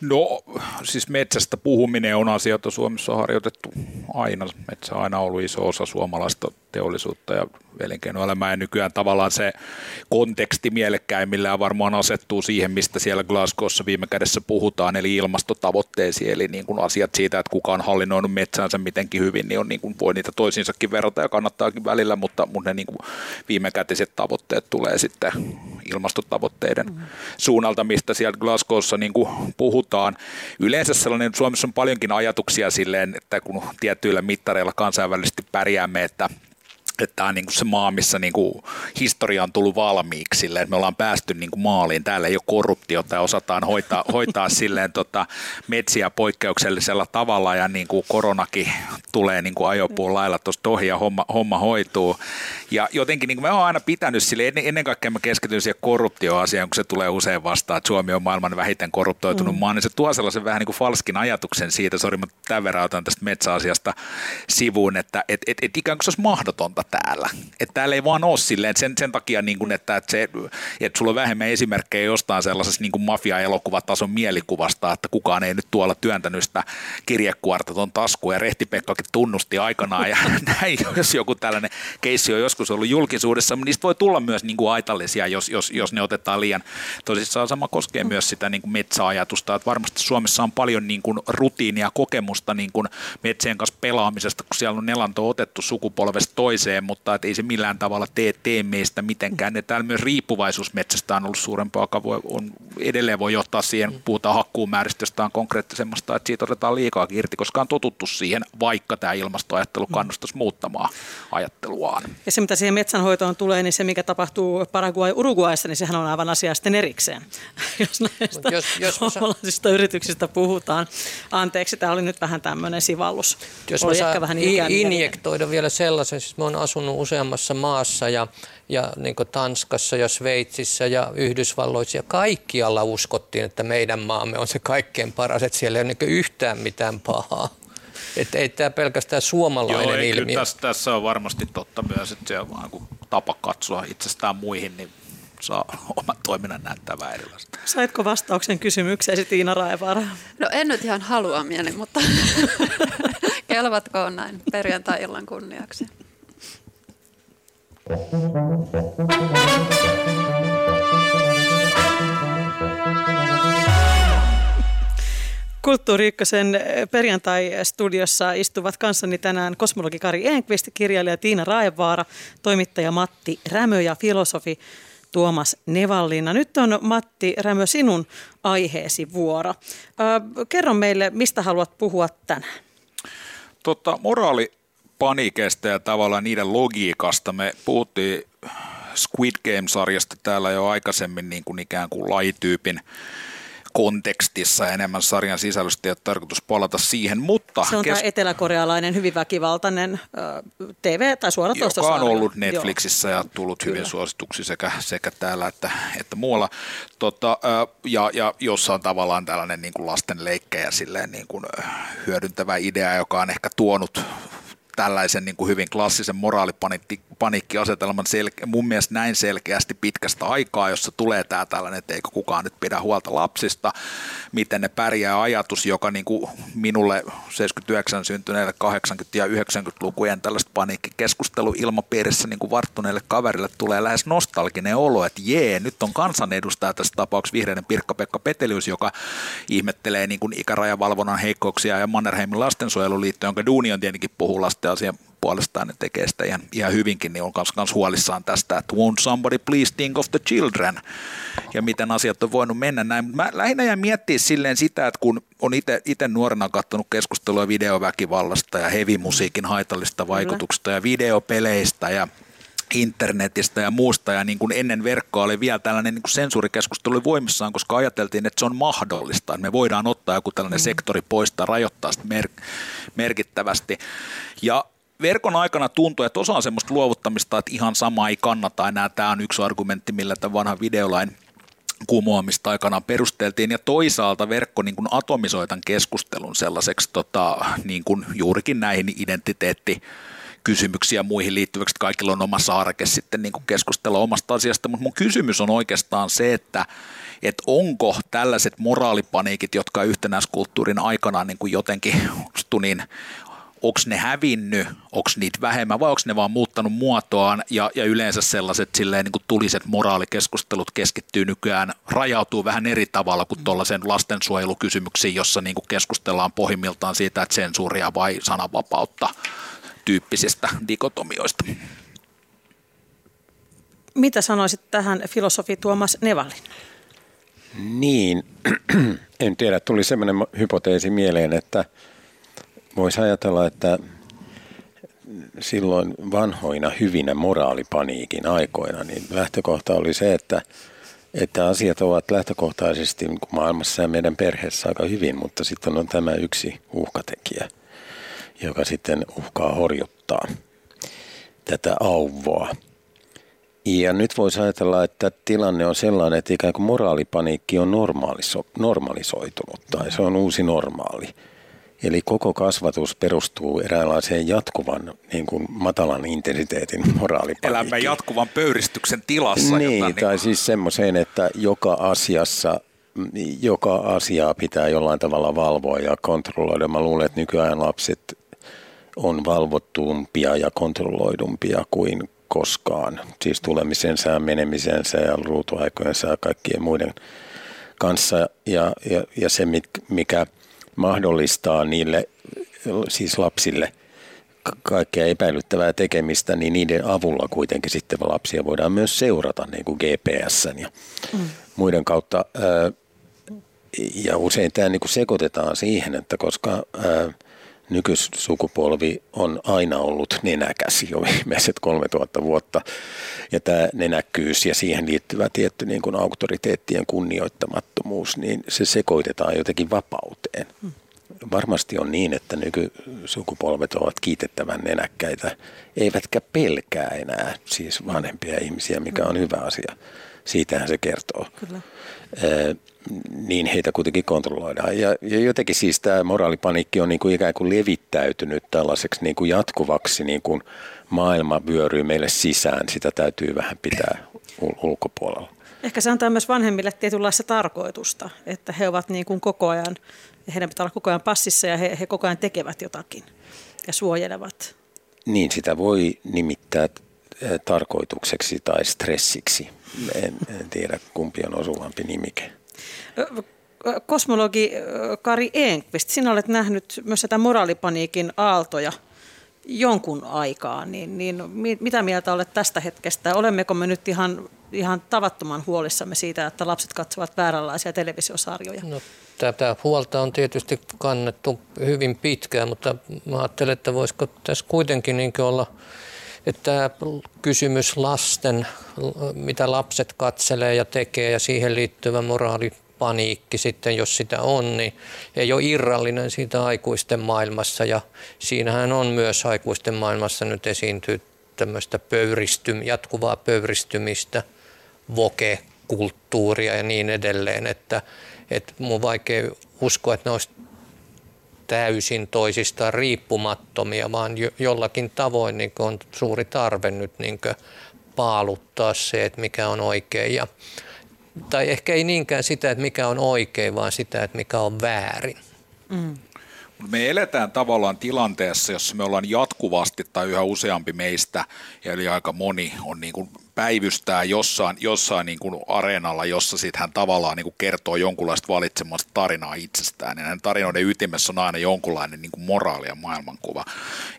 No siis metsästä puhuminen on asia, jota Suomessa on harjoitettu aina. Metsä on aina ollut iso osa suomalaista teollisuutta ja elinkeinoelämää ja nykyään tavallaan se konteksti mielekkäimmillään varmaan asettuu siihen, mistä siellä Glasgowssa viime kädessä puhutaan, eli ilmastotavoitteisiin, eli niin kuin asiat siitä, että kuka on hallinnoinut metsänsä mitenkin hyvin, niin on niin kuin, voi niitä toisiinsakin verrata ja kannattaakin välillä, mutta, mutta ne niin kuin viimekätiset tavoitteet tulee sitten ilmastotavoitteiden mm. suunnalta, mistä siellä Glasgowssa niin kuin puhutaan. Yleensä sellainen, Suomessa on paljonkin ajatuksia silleen, että kun tietyillä mittareilla kansainvälisesti pärjäämme, että että tämä on niin kuin se maa, missä niin kuin historia on tullut valmiiksi silleen, että me ollaan päästy niin kuin maaliin. Täällä ei ole korruptiota ja osataan hoitaa, hoitaa silleen tota, metsiä poikkeuksellisella tavalla ja niin kuin koronakin tulee niin kuin ajopuun lailla tuosta ohi ja homma, homma hoituu. Ja jotenkin niin kuin me on aina pitänyt sille, ennen, ennen kaikkea mä keskityn siihen korruptioasiaan, kun se tulee usein vastaan, että Suomi on maailman vähiten korruptoitunut mm. maa, niin se tuo sellaisen vähän niin kuin falskin ajatuksen siitä, sori mä tämän verran otan tästä metsäasiasta sivuun, että et, et, et ikään kuin se olisi mahdotonta täällä. Että täällä ei vaan ole silleen, että sen, sen takia, niin kuin, että, että, se, että sulla on vähemmän esimerkkejä jostain sellaisessa niin mafia-elokuvatason mielikuvasta, että kukaan ei nyt tuolla työntänyt sitä kirjekuorta tuon taskuun ja Rehti Pekkakin tunnusti aikanaan ja näin, jos joku tällainen keissi on joskus ollut julkisuudessa, niistä voi tulla myös niin kuin aitallisia, jos, jos, jos ne otetaan liian tosissaan. Sama koskee myös sitä niin kuin metsäajatusta, että varmasti Suomessa on paljon niin kuin rutiinia, kokemusta niin kuin metsien kanssa pelaamisesta, kun siellä on elanto otettu sukupolvesta toiseen, edelleen, mutta et ei se millään tavalla tee, tee meistä mitenkään. Ja täällä myös riippuvaisuus metsästä on ollut suurempaa, joka voi, on, edelleen voi johtaa siihen, kun puhutaan hakkuumääristä, josta on konkreettisemmasta, että siitä otetaan liikaa irti, koska on totuttu siihen, vaikka tämä ilmastoajattelu kannustaisi muuttamaan ajatteluaan. Ja se, mitä siihen metsänhoitoon tulee, niin se, mikä tapahtuu Paraguay Uruguayssa, niin sehän on aivan asia sitten erikseen, jos näistä jos, jos suomalaisista yrityksistä puhutaan. Anteeksi, tämä oli nyt vähän tämmöinen sivallus. Jos oli mä ehkä vähän injektoida vielä sellaisen, siis mä oon asunut useammassa maassa ja, ja niin Tanskassa ja Sveitsissä ja Yhdysvalloissa ja kaikkialla uskottiin, että meidän maamme on se kaikkein paras, että siellä ei ole niin yhtään mitään pahaa. Että ei tämä pelkästään suomalainen Joo, ilmiö. Kyllä tässä, tässä on varmasti totta myös, että se on vaan kun tapa katsoa itsestään muihin, niin saa oman toiminnan näyttää erilaista. Saitko vastauksen kysymykseesi Tiina Raevaara? No en nyt ihan haluamieni, mutta kelvatko näin perjantai-illan kunniaksi? Kulttuuri Ykkösen eh, perjantai-studiossa istuvat kanssani tänään kosmologi Kari Enqvist, kirjailija Tiina Raevaara, toimittaja Matti Rämö ja filosofi Tuomas Nevallinna. Nyt on Matti Rämö sinun aiheesi vuoro. kerro meille, mistä haluat puhua tänään? Totta, moraali panikeista ja tavallaan niiden logiikasta. Me puhuttiin Squid Game-sarjasta täällä jo aikaisemmin niin kuin ikään kuin lajityypin kontekstissa enemmän sarjan sisällöstä ja tarkoitus palata siihen, mutta... Se on kes- tämä eteläkorealainen hyvin väkivaltainen äh, TV- tai suoratoistosarja. Joka on ollut Netflixissä Joo. ja tullut Kyllä. hyvin suosituksi sekä, sekä täällä että, että muualla. Tota, ja, ja jossa on tavallaan tällainen niin kuin lasten leikkejä silleen niin kuin, hyödyntävä idea, joka on ehkä tuonut tällaisen niin kuin hyvin klassisen moraalipaniikkiasetelman selke- mun mielestä näin selkeästi pitkästä aikaa, jossa tulee tämä tällainen, että eikö kukaan nyt pidä huolta lapsista, miten ne pärjää ajatus, joka niin kuin minulle 79 syntyneille 80- ja 90-lukujen tällaista paniikkikeskustelu ilmapiirissä niin kuin varttuneille kaverille tulee lähes nostalginen olo, että jee, nyt on kansanedustaja tässä tapauksessa vihreinen Pirkka-Pekka Petelius, joka ihmettelee niin kuin ikärajavalvonnan heikkouksia ja Mannerheimin lastensuojeluliitto, jonka duuni on tietenkin puhuu lasten asian puolestaan, ne tekee sitä ihan, ihan hyvinkin, niin on myös huolissaan tästä, että won't somebody please think of the children, ja miten asiat on voinut mennä näin. Mä lähinnä jäin miettiä silleen sitä, että kun on itse nuorena katsonut keskustelua videoväkivallasta ja hevimusiikin haitallista vaikutuksista ja videopeleistä ja internetistä ja muusta, ja niin kuin ennen verkkoa oli vielä tällainen niin kuin sensuurikeskustelu voimissaan, koska ajateltiin, että se on mahdollista, että me voidaan ottaa joku tällainen mm. sektori poistaa, rajoittaa sitä mer- merkittävästi. Ja verkon aikana tuntui, että osa on semmoista luovuttamista, että ihan sama ei kannata enää. Tämä on yksi argumentti, millä tämän vanhan videolain kumoamista aikanaan perusteltiin, ja toisaalta verkko niin kuin atomisoi tämän keskustelun sellaiseksi tota, niin kuin juurikin näihin identiteetti kysymyksiä muihin liittyväksi, että kaikilla on oma saareke sitten niin kuin keskustella omasta asiasta, mutta mun kysymys on oikeastaan se, että että onko tällaiset moraalipaniikit, jotka yhtenäiskulttuurin aikana niin kuin jotenkin niin onko ne hävinnyt, onko niitä vähemmän vai onko ne vaan muuttanut muotoaan ja, ja yleensä sellaiset silleen, niin kuin tuliset moraalikeskustelut keskittyy nykyään, rajautuu vähän eri tavalla kuin tuollaisen lastensuojelukysymyksiin, jossa niin kuin keskustellaan pohjimmiltaan siitä, että sensuuria vai sananvapautta tyyppisistä dikotomioista. Mitä sanoisit tähän filosofi Tuomas Nevalin? Niin, en tiedä, tuli semmoinen hypoteesi mieleen, että – Voisi ajatella, että silloin vanhoina hyvinä moraalipaniikin aikoina, niin lähtökohta oli se, että, että asiat ovat lähtökohtaisesti niin maailmassa ja meidän perheessä aika hyvin, mutta sitten on tämä yksi uhkatekijä, joka sitten uhkaa horjuttaa tätä auvoa. Ja nyt voisi ajatella, että tilanne on sellainen, että ikään kuin moraalipaniikki on normaliso- normalisoitunut tai se on uusi normaali – Eli koko kasvatus perustuu eräänlaiseen jatkuvan niin kuin matalan intensiteetin moraalipaniikkiin. Elämme jatkuvan pöyristyksen tilassa. Niin, jota, tai niin... siis semmoiseen, että joka asiassa joka asiaa pitää jollain tavalla valvoa ja kontrolloida. Mä luulen, että nykyään lapset on valvottumpia ja kontrolloidumpia kuin koskaan. Siis tulemisensa ja menemisensä ja ruutuaikojensa ja kaikkien muiden kanssa. Ja, ja, ja se, mikä mahdollistaa niille, siis lapsille, kaikkea epäilyttävää tekemistä, niin niiden avulla kuitenkin sitten lapsia voidaan myös seurata niin kuin GPS ja mm. muiden kautta. Ja usein tämä niin kuin sekoitetaan siihen, että koska nykysukupolvi on aina ollut nenäkäs jo viimeiset 3000 vuotta. Ja tämä nenäkkyys ja siihen liittyvä tietty niin kuin auktoriteettien kunnioittamattomuus, niin se sekoitetaan jotenkin vapauteen. Hmm. Varmasti on niin, että nykysukupolvet ovat kiitettävän nenäkkäitä, eivätkä pelkää enää siis vanhempia ihmisiä, mikä on hyvä asia. Siitähän se kertoo. Kyllä niin heitä kuitenkin kontrolloidaan. Ja, ja jotenkin siis tämä moraalipaniikki on niin kuin ikään kuin levittäytynyt tällaiseksi niin kuin jatkuvaksi, niin kuin maailma vyöryy meille sisään, sitä täytyy vähän pitää ulkopuolella. Ehkä se antaa myös vanhemmille tietynlaista tarkoitusta, että he ovat niin kuin koko ajan, heidän pitää olla koko ajan passissa ja he, he koko ajan tekevät jotakin ja suojelevat. Niin, sitä voi nimittää tarkoitukseksi tai stressiksi. En, en tiedä, kumpi on osuvampi nimike. Kosmologi Kari Enqvist, sinä olet nähnyt myös tätä moraalipaniikin aaltoja jonkun aikaa, niin, niin mitä mieltä olet tästä hetkestä? Olemmeko me nyt ihan, ihan tavattoman huolissamme siitä, että lapset katsovat vääränlaisia televisiosarjoja? No, tätä huolta on tietysti kannettu hyvin pitkään, mutta mä ajattelen, että voisiko tässä kuitenkin niin olla – että kysymys lasten, mitä lapset katselee ja tekee ja siihen liittyvä moraalipaniikki sitten, jos sitä on, niin ei ole irrallinen siitä aikuisten maailmassa. Ja siinähän on myös aikuisten maailmassa nyt esiintyy tämmöistä pöyristym, jatkuvaa pöyristymistä, voke-kulttuuria ja niin edelleen, että, että mun on vaikea uskoa, että ne olisi täysin toisistaan riippumattomia, vaan jollakin tavoin niin on suuri tarve nyt niin paaluttaa se, että mikä on oikein. Ja, tai ehkä ei niinkään sitä, että mikä on oikein, vaan sitä, että mikä on väärin. Mm. Me eletään tavallaan tilanteessa, jossa me ollaan jatkuvasti tai yhä useampi meistä, eli aika moni on niin kuin päivystää jossain, jossain niin kuin areenalla, jossa sitten hän tavallaan niin kuin kertoo jonkunlaista valitsemasta tarinaa itsestään. Ja hänen tarinoiden ytimessä on aina jonkunlainen niin kuin moraali ja maailmankuva.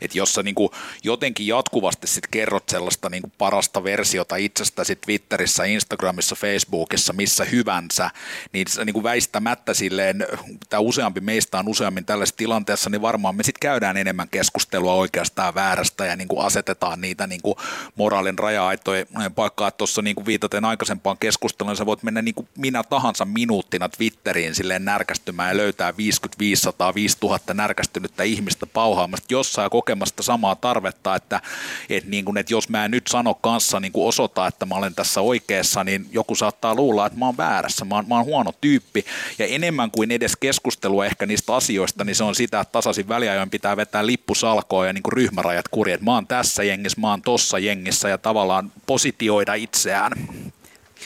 Että jossa niin kuin jotenkin jatkuvasti sitten kerrot sellaista niin kuin parasta versiota itsestäsi Twitterissä, Instagramissa, Facebookissa, missä hyvänsä, niin, niin kuin väistämättä silleen, tämä useampi meistä on useammin tällaisessa tilanteessa, niin varmaan me sitten käydään enemmän keskustelua oikeastaan väärästä ja niin kuin asetetaan niitä niin kuin moraalin raja-aitoja semmoinen paikka, että tuossa niin viitaten aikaisempaan keskusteluun, sä voit mennä niin kuin minä tahansa minuuttina Twitteriin silleen närkästymään ja löytää 50, 500, 5000 närkästynyttä ihmistä pauhaamasta jossain kokemasta samaa tarvetta, että, että, niin kuin, että jos mä en nyt sano kanssa niin kuin osoita, että mä olen tässä oikeassa, niin joku saattaa luulla, että mä oon väärässä, mä oon, mä oon huono tyyppi. Ja enemmän kuin edes keskustelua ehkä niistä asioista, niin se on sitä, että tasaisin väliajoin pitää vetää lippusalkoa ja niin kuin ryhmärajat kuri, että mä oon tässä jengissä, mä oon tossa jengissä ja tavallaan positioida itseään.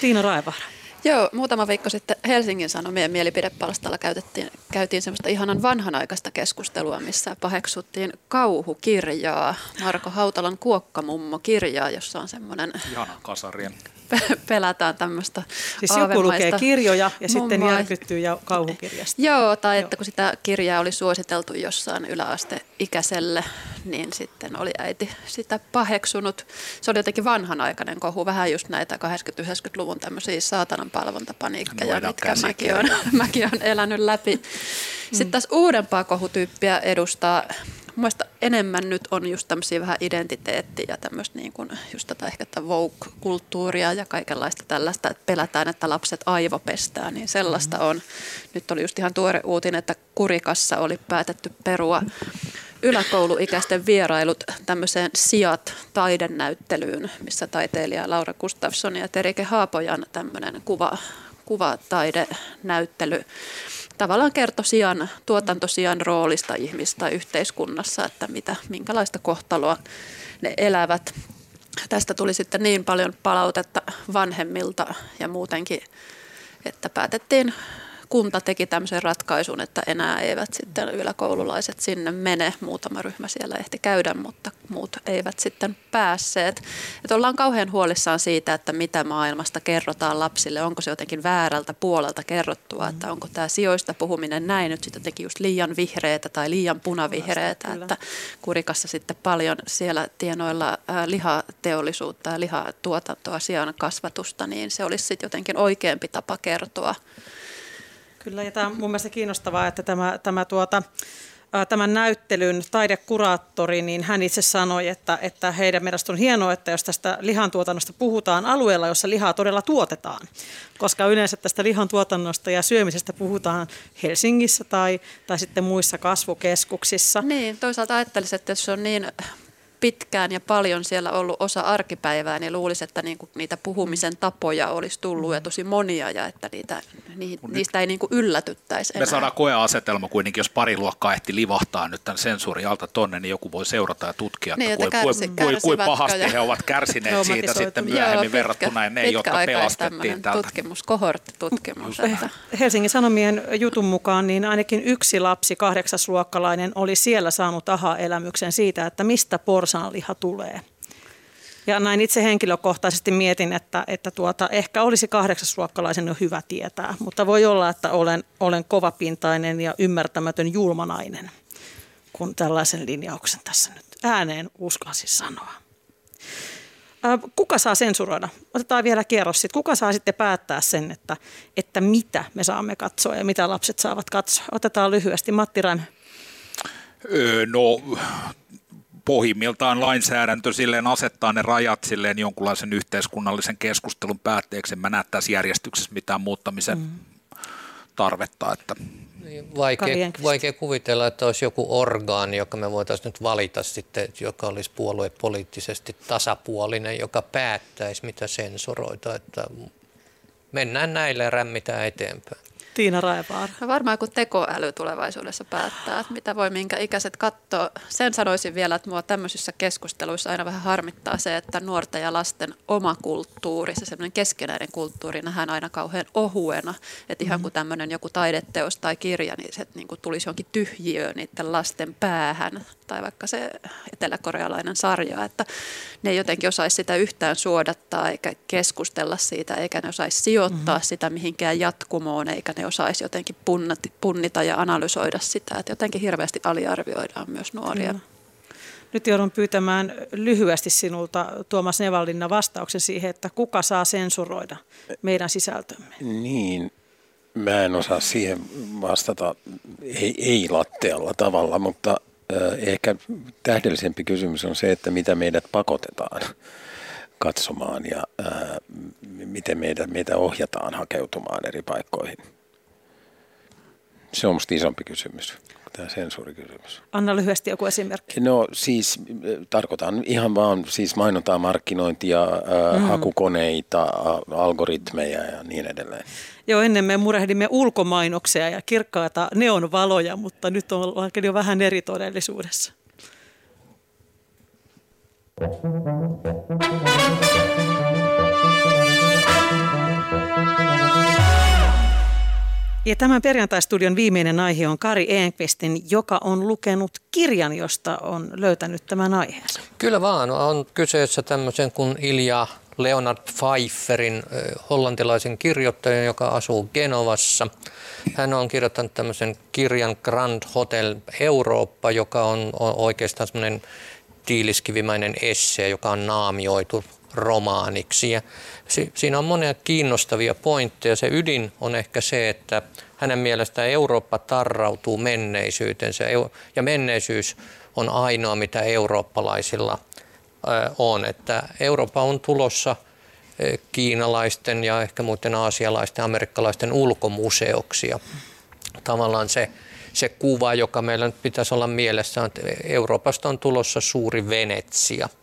Tiina Raivaara. Joo, muutama viikko sitten Helsingin Sanomien mielipidepalstalla käytettiin, käytiin semmoista ihanan vanhanaikaista keskustelua, missä paheksuttiin kauhukirjaa, Marko Hautalan Kuokkamummo-kirjaa, jossa on semmoinen... Ihana kasarien pelätään tämmöistä Siis joku lukee kirjoja ja sitten järkyttyy ja kauhukirjasta. Joo, tai että kun sitä kirjaa oli suositeltu jossain yläasteikäiselle, niin sitten oli äiti sitä paheksunut. Se oli jotenkin vanhanaikainen kohu, vähän just näitä 80-90-luvun tämmöisiä saatanan palvontapaniikkeja, mitkä mäkin olen, mäkin olen elänyt läpi. Sitten taas uudempaa kohutyyppiä edustaa Mielestäni enemmän nyt on just tämmöisiä vähän identiteettiä ja tämmöistä niin kuin just tätä ehkä tätä woke-kulttuuria ja kaikenlaista tällaista, että pelätään, että lapset aivopestää, niin sellaista mm-hmm. on. Nyt oli just ihan tuore uutinen, että Kurikassa oli päätetty perua yläkouluikäisten vierailut tämmöiseen Siat taidenäyttelyyn, missä taiteilija Laura Gustafsson ja Terike Haapojan tämmöinen kuva, kuvataidenäyttely tavallaan kertoi sian, tuotantosian roolista ihmistä yhteiskunnassa, että mitä, minkälaista kohtaloa ne elävät. Tästä tuli sitten niin paljon palautetta vanhemmilta ja muutenkin, että päätettiin kunta teki tämmöisen ratkaisun, että enää eivät sitten yläkoululaiset sinne mene. Muutama ryhmä siellä ehti käydä, mutta muut eivät sitten päässeet. Että ollaan kauhean huolissaan siitä, että mitä maailmasta kerrotaan lapsille. Onko se jotenkin väärältä puolelta kerrottua, että onko tämä sijoista puhuminen näin nyt sitten jotenkin just liian vihreätä tai liian punavihreätä. Että Kurikassa sitten paljon siellä tienoilla lihateollisuutta ja lihatuotantoa, sian kasvatusta, niin se olisi sitten jotenkin oikeampi tapa kertoa Kyllä, ja tämä on mun mielestä kiinnostavaa, että tämä, tämä tuota, tämän näyttelyn taidekuraattori, niin hän itse sanoi, että, että heidän mielestä on hienoa, että jos tästä lihantuotannosta puhutaan alueella, jossa lihaa todella tuotetaan. Koska yleensä tästä lihantuotannosta ja syömisestä puhutaan Helsingissä tai, tai sitten muissa kasvukeskuksissa. Niin, toisaalta ajattelisin, että jos se on niin pitkään ja paljon siellä ollut osa arkipäivää, niin luulisi, että niinku niitä puhumisen tapoja olisi tullut ja tosi monia ja että niitä, ni, niistä ei niinku yllätyttäisi enää. Me saadaan koeasetelma kuitenkin, jos pari luokkaa ehti livahtaa nyt tämän sensuurin alta tonne, niin joku voi seurata ja tutkia, niin, että että kärsi, kui, kui, pahasti ja... he ovat kärsineet siitä sitten myöhemmin Joo, pitkä, verrattuna ne, jotka pelastettiin tältä. tutkimus, kohorttitutkimus. Että... Helsingin Sanomien jutun mukaan niin ainakin yksi lapsi, kahdeksasluokkalainen, oli siellä saanut aha-elämyksen siitä, että mistä por porsaanliha tulee. Ja näin itse henkilökohtaisesti mietin, että, että tuota, ehkä olisi kahdeksasluokkalaisen jo hyvä tietää, mutta voi olla, että olen, olen kovapintainen ja ymmärtämätön julmanainen, kun tällaisen linjauksen tässä nyt ääneen uskalsin sanoa. Kuka saa sensuroida? Otetaan vielä kierros sitten. Kuka saa sitten päättää sen, että, että mitä me saamme katsoa ja mitä lapset saavat katsoa? Otetaan lyhyesti. Matti Rämö. Öö, no pohjimmiltaan lainsäädäntö silleen asettaa ne rajat silleen jonkunlaisen yhteiskunnallisen keskustelun päätteeksi. En mä näe tässä järjestyksessä mitään muuttamisen mm. tarvetta. Että. Niin, vaikea, vaikea kuvitella, että olisi joku orgaani, joka me voitaisiin nyt valita sitten, joka olisi puoluepoliittisesti tasapuolinen, joka päättäisi, mitä sensuroita. Että mennään näille ja rämmitään eteenpäin. Tiina Raivaara? No varmaan kun tekoäly tulevaisuudessa päättää, että mitä voi minkä ikäiset katsoa. Sen sanoisin vielä, että mua tämmöisissä keskusteluissa aina vähän harmittaa se, että nuorten ja lasten oma kulttuuri, se semmoinen keskenäinen kulttuuri nähdään aina kauhean ohuena. Että ihan mm-hmm. kuin tämmöinen joku taideteos tai kirja, niin se niin kuin tulisi jonkin tyhjiö niiden lasten päähän. Tai vaikka se eteläkorealainen sarja, että ne ei jotenkin osaisi sitä yhtään suodattaa eikä keskustella siitä, eikä ne osaisi sijoittaa mm-hmm. sitä mihinkään jatkumoon, eikä ne osaisi jotenkin punnita ja analysoida sitä. Että jotenkin hirveästi aliarvioidaan myös nuoria. Mm. Nyt joudun pyytämään lyhyesti sinulta, Tuomas Nevallinna, vastauksen siihen, että kuka saa sensuroida meidän sisältömme? Niin, mä en osaa siihen vastata ei, ei lattealla tavalla, mutta ehkä tähdellisempi kysymys on se, että mitä meidät pakotetaan katsomaan ja miten meitä, meitä ohjataan hakeutumaan eri paikkoihin. Se on minusta isompi kysymys tämä sensuurikysymys. Anna lyhyesti joku esimerkki. No siis tarkoitan ihan vaan siis mainontaa, markkinointia, mm. hakukoneita, algoritmeja ja niin edelleen. Joo, ennen me murehdimme ulkomainoksia ja kirkkaita neonvaloja, mutta nyt on jo vähän eri todellisuudessa. Ja tämän perjantaistudion viimeinen aihe on Kari Enqvistin, joka on lukenut kirjan, josta on löytänyt tämän aiheensa. Kyllä vaan. On kyseessä tämmöisen kuin Ilja Leonard Pfeifferin hollantilaisen kirjoittajan, joka asuu Genovassa. Hän on kirjoittanut tämmöisen kirjan Grand Hotel Eurooppa, joka on oikeastaan semmoinen tiiliskivimäinen esse, joka on naamioitu romaaniksi. Ja siinä on monia kiinnostavia pointteja. Se ydin on ehkä se, että hänen mielestään Eurooppa tarrautuu menneisyytensä ja menneisyys on ainoa, mitä eurooppalaisilla on. Että Eurooppa on tulossa kiinalaisten ja ehkä muiden aasialaisten amerikkalaisten ulkomuseoksi. Ja tavallaan se, se kuva, joka meillä nyt pitäisi olla mielessä, on, että Euroopasta on tulossa suuri Venetsia –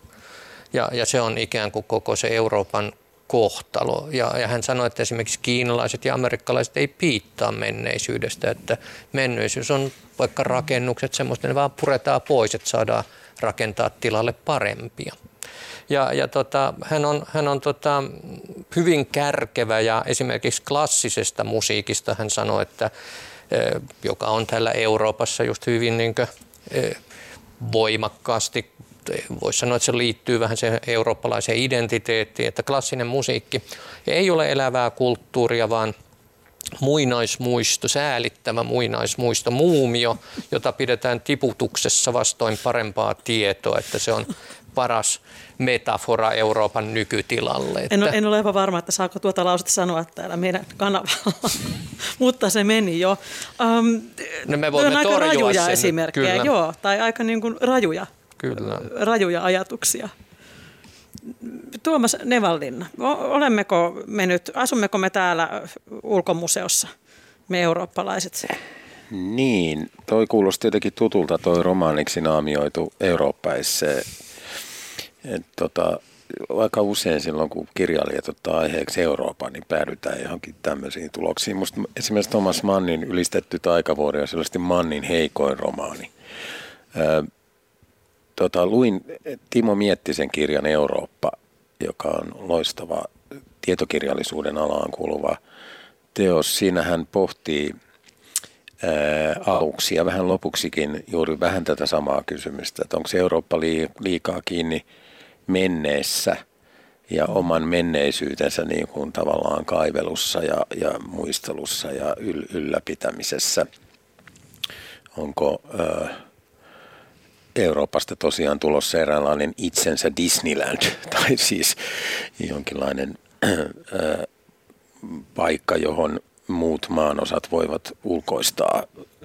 ja, ja se on ikään kuin koko se Euroopan kohtalo. Ja, ja hän sanoi, että esimerkiksi kiinalaiset ja amerikkalaiset ei piittaa menneisyydestä, että menneisyys on vaikka rakennukset semmoista, ne vaan puretaan pois, että saadaan rakentaa tilalle parempia. Ja, ja tota, hän on, hän on tota, hyvin kärkevä ja esimerkiksi klassisesta musiikista hän sanoi, että joka on täällä Euroopassa just hyvin niin kuin, voimakkaasti voisi sanoa, että se liittyy vähän se eurooppalaiseen identiteettiin, että klassinen musiikki ei ole elävää kulttuuria, vaan muinaismuisto, säälittävä muinaismuisto, muumio, jota pidetään tiputuksessa vastoin parempaa tietoa, että se on paras metafora Euroopan nykytilalle. Että... En, en ole aivan varma, että saako tuota lausetta sanoa täällä meidän kanavalla, mutta se meni jo. Um, no me voimme on aika rajuja sen, esimerkkejä, kyllä. joo, tai aika niin kuin rajuja Kyllä. rajuja ajatuksia. Tuomas Nevallinna, olemmeko me nyt, asummeko me täällä ulkomuseossa, me eurooppalaiset? Niin, toi kuulosti jotenkin tutulta toi romaaniksi naamioitu Eurooppaisse. Tota, aika usein silloin, kun kirjailijat ottaa aiheeksi Euroopan, niin päädytään johonkin tämmöisiin tuloksiin. Musta esimerkiksi Thomas Mannin ylistetty taikavuori on sellaisesti Mannin heikoin romaani tota, luin Timo Miettisen kirjan Eurooppa, joka on loistava tietokirjallisuuden alaan kuuluva teos. Siinä hän pohtii ää, aluksi ja vähän lopuksikin juuri vähän tätä samaa kysymystä, että onko Eurooppa liikaa kiinni menneessä ja oman menneisyytensä niin kuin tavallaan kaivelussa ja, ja muistelussa ja yl, ylläpitämisessä. Onko... Ää, Euroopasta tosiaan tulossa eräänlainen itsensä Disneyland, tai siis jonkinlainen äh, paikka, johon muut maanosat voivat ulkoistaa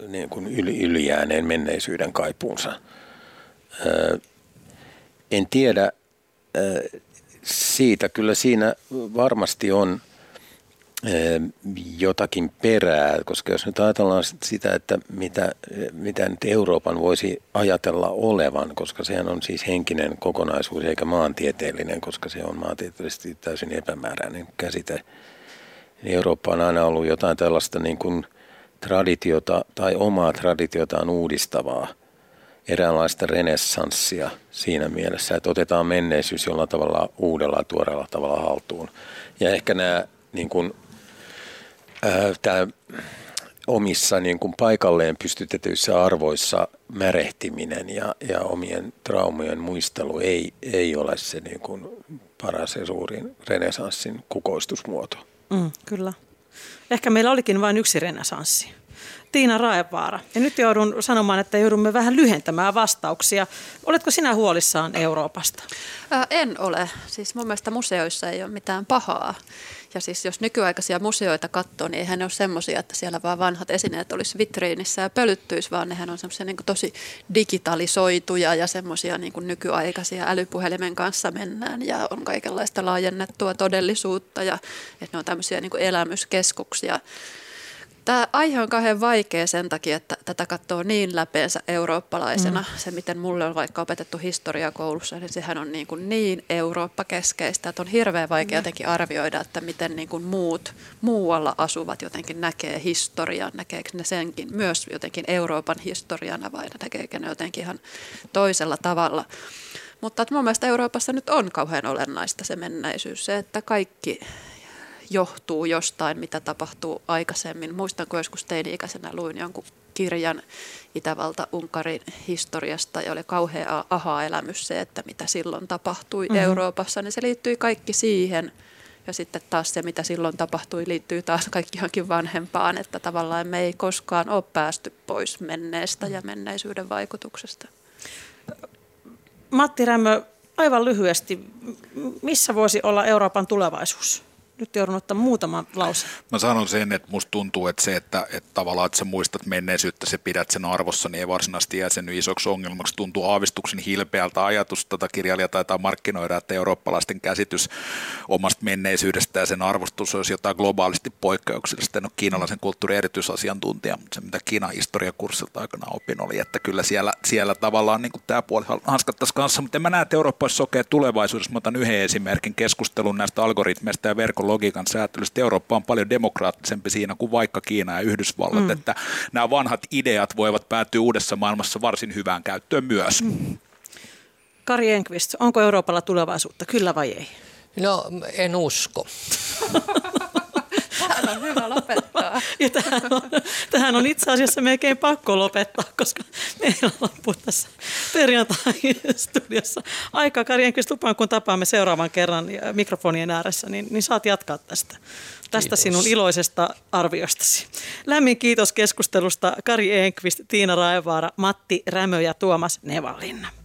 niin kuin ylijääneen menneisyyden kaipuunsa. Äh, en tiedä äh, siitä, kyllä siinä varmasti on – jotakin perää, koska jos nyt ajatellaan sitä, että mitä, mitä nyt Euroopan voisi ajatella olevan, koska sehän on siis henkinen kokonaisuus eikä maantieteellinen, koska se on maantieteellisesti täysin epämääräinen käsite, niin Eurooppa on aina ollut jotain tällaista niin kuin traditiota tai omaa traditiotaan uudistavaa, eräänlaista renessanssia siinä mielessä, että otetaan menneisyys jollain tavalla uudella tuoreella tavalla haltuun. Ja ehkä nämä niin kuin tämä omissa niin kuin paikalleen pystytetyissä arvoissa märehtiminen ja, ja omien traumien muistelu ei, ei ole se niin kuin paras ja suurin renesanssin kukoistusmuoto. Mm, kyllä. Ehkä meillä olikin vain yksi renesanssi. Tiina Raevaara. Ja nyt joudun sanomaan, että joudumme vähän lyhentämään vastauksia. Oletko sinä huolissaan Euroopasta? Ää, en ole. Siis mun mielestä museoissa ei ole mitään pahaa. Ja siis jos nykyaikaisia museoita katsoo, niin eihän ne ole semmoisia, että siellä vaan vanhat esineet olisi vitriinissä ja pölyttyisi, vaan nehän on semmoisia niin tosi digitalisoituja ja semmoisia niin nykyaikaisia älypuhelimen kanssa mennään ja on kaikenlaista laajennettua todellisuutta ja että ne on tämmöisiä niin elämyskeskuksia. Tämä aihe on kauhean vaikea sen takia, että tätä katsoo niin läpeensä eurooppalaisena. Mm. Se, miten mulle on vaikka opetettu historiakoulussa, niin sehän on niin, kuin niin Eurooppa-keskeistä, että on hirveän vaikea mm. jotenkin arvioida, että miten niin kuin muut muualla asuvat jotenkin näkee historian, näkeekö ne senkin myös jotenkin Euroopan historiana vai näkeekö ne jotenkin ihan toisella tavalla. Mutta että mun mielestä Euroopassa nyt on kauhean olennaista se mennäisyys, se, että kaikki johtuu jostain, mitä tapahtuu aikaisemmin. Muistan, kun joskus teini-ikäisenä luin jonkun kirjan Itävalta-Unkarin historiasta ja oli kauhea aha-elämys se, että mitä silloin tapahtui mm-hmm. Euroopassa, niin se liittyi kaikki siihen. Ja sitten taas se, mitä silloin tapahtui, liittyy taas kaikki johonkin vanhempaan, että tavallaan me ei koskaan ole päästy pois menneestä ja menneisyyden vaikutuksesta. Matti Rämmö, aivan lyhyesti, missä voisi olla Euroopan tulevaisuus? Nyt joudun ottaa muutaman lause. Mä sanon sen, että musta tuntuu, että se, että, että tavallaan että sä muistat menneisyyttä, se pidät sen arvossa, niin ei varsinaisesti jää sen isoksi ongelmaksi. Tuntuu aavistuksen hilpeältä ajatus, tätä kirjailija taitaa markkinoida, että eurooppalaisten käsitys omasta menneisyydestä ja sen arvostus olisi jotain globaalisti poikkeuksellista. En ole kiinalaisen kulttuurin erityisasiantuntija, mutta se mitä Kiinan historiakurssilta aikana opin oli, että kyllä siellä, siellä tavallaan niin tämä puoli hanskattaisiin kanssa, mutta en mä näe, että Eurooppa olisi sokea tulevaisuudessa. Mä otan yhden esimerkin keskustelun näistä algoritmeista ja verkon logiikan säätelystä. Eurooppa on paljon demokraattisempi siinä kuin vaikka Kiina ja Yhdysvallat, mm. että nämä vanhat ideat voivat päätyä uudessa maailmassa varsin hyvään käyttöön myös. Mm. Kari Enqvist, onko Euroopalla tulevaisuutta, kyllä vai ei? No, en usko. Tähän on hyvä lopettaa. Ja tähän, on, tähän on itse asiassa melkein pakko lopettaa, koska meillä loppuu tässä perjantai-studiossa aika. Karjen lupaan, kun tapaamme seuraavan kerran mikrofonien ääressä, niin, niin saat jatkaa tästä, tästä kiitos. sinun iloisesta arviostasi. Lämmin kiitos keskustelusta Kari Enqvist, Tiina Raevaara, Matti Rämö ja Tuomas Nevalinna.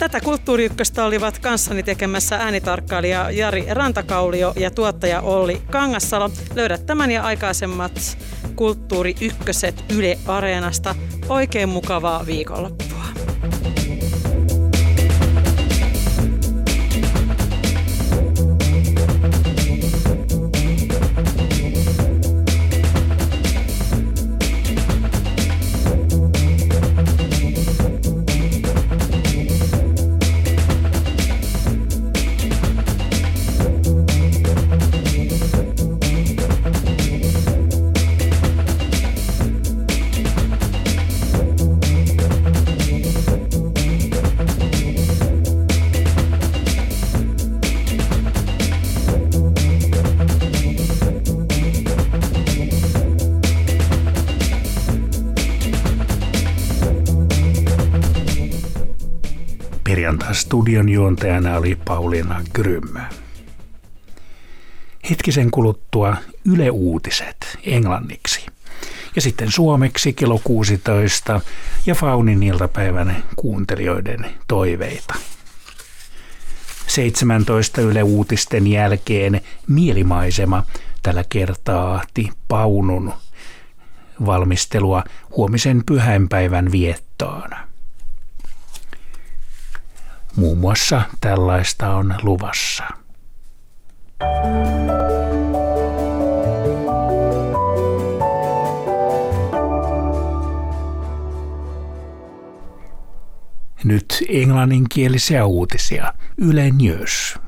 Tätä kulttuuriykköstä olivat kanssani tekemässä äänitarkkailija Jari Rantakaulio ja tuottaja Olli Kangassalo. Löydät tämän ja aikaisemmat Kulttuuri Ykköset Yle Areenasta. Oikein mukavaa viikonloppua. Studion juontajana oli Pauliina Grymmö. Hetkisen kuluttua Yle Uutiset englanniksi. Ja sitten suomeksi kello 16 ja Faunin iltapäivän kuuntelijoiden toiveita. 17 Yle Uutisten jälkeen mielimaisema tällä kertaa Ti Paunun valmistelua huomisen pyhäinpäivän viettoon. Muun muassa tällaista on luvassa. Nyt englanninkielisiä uutisia Yle News.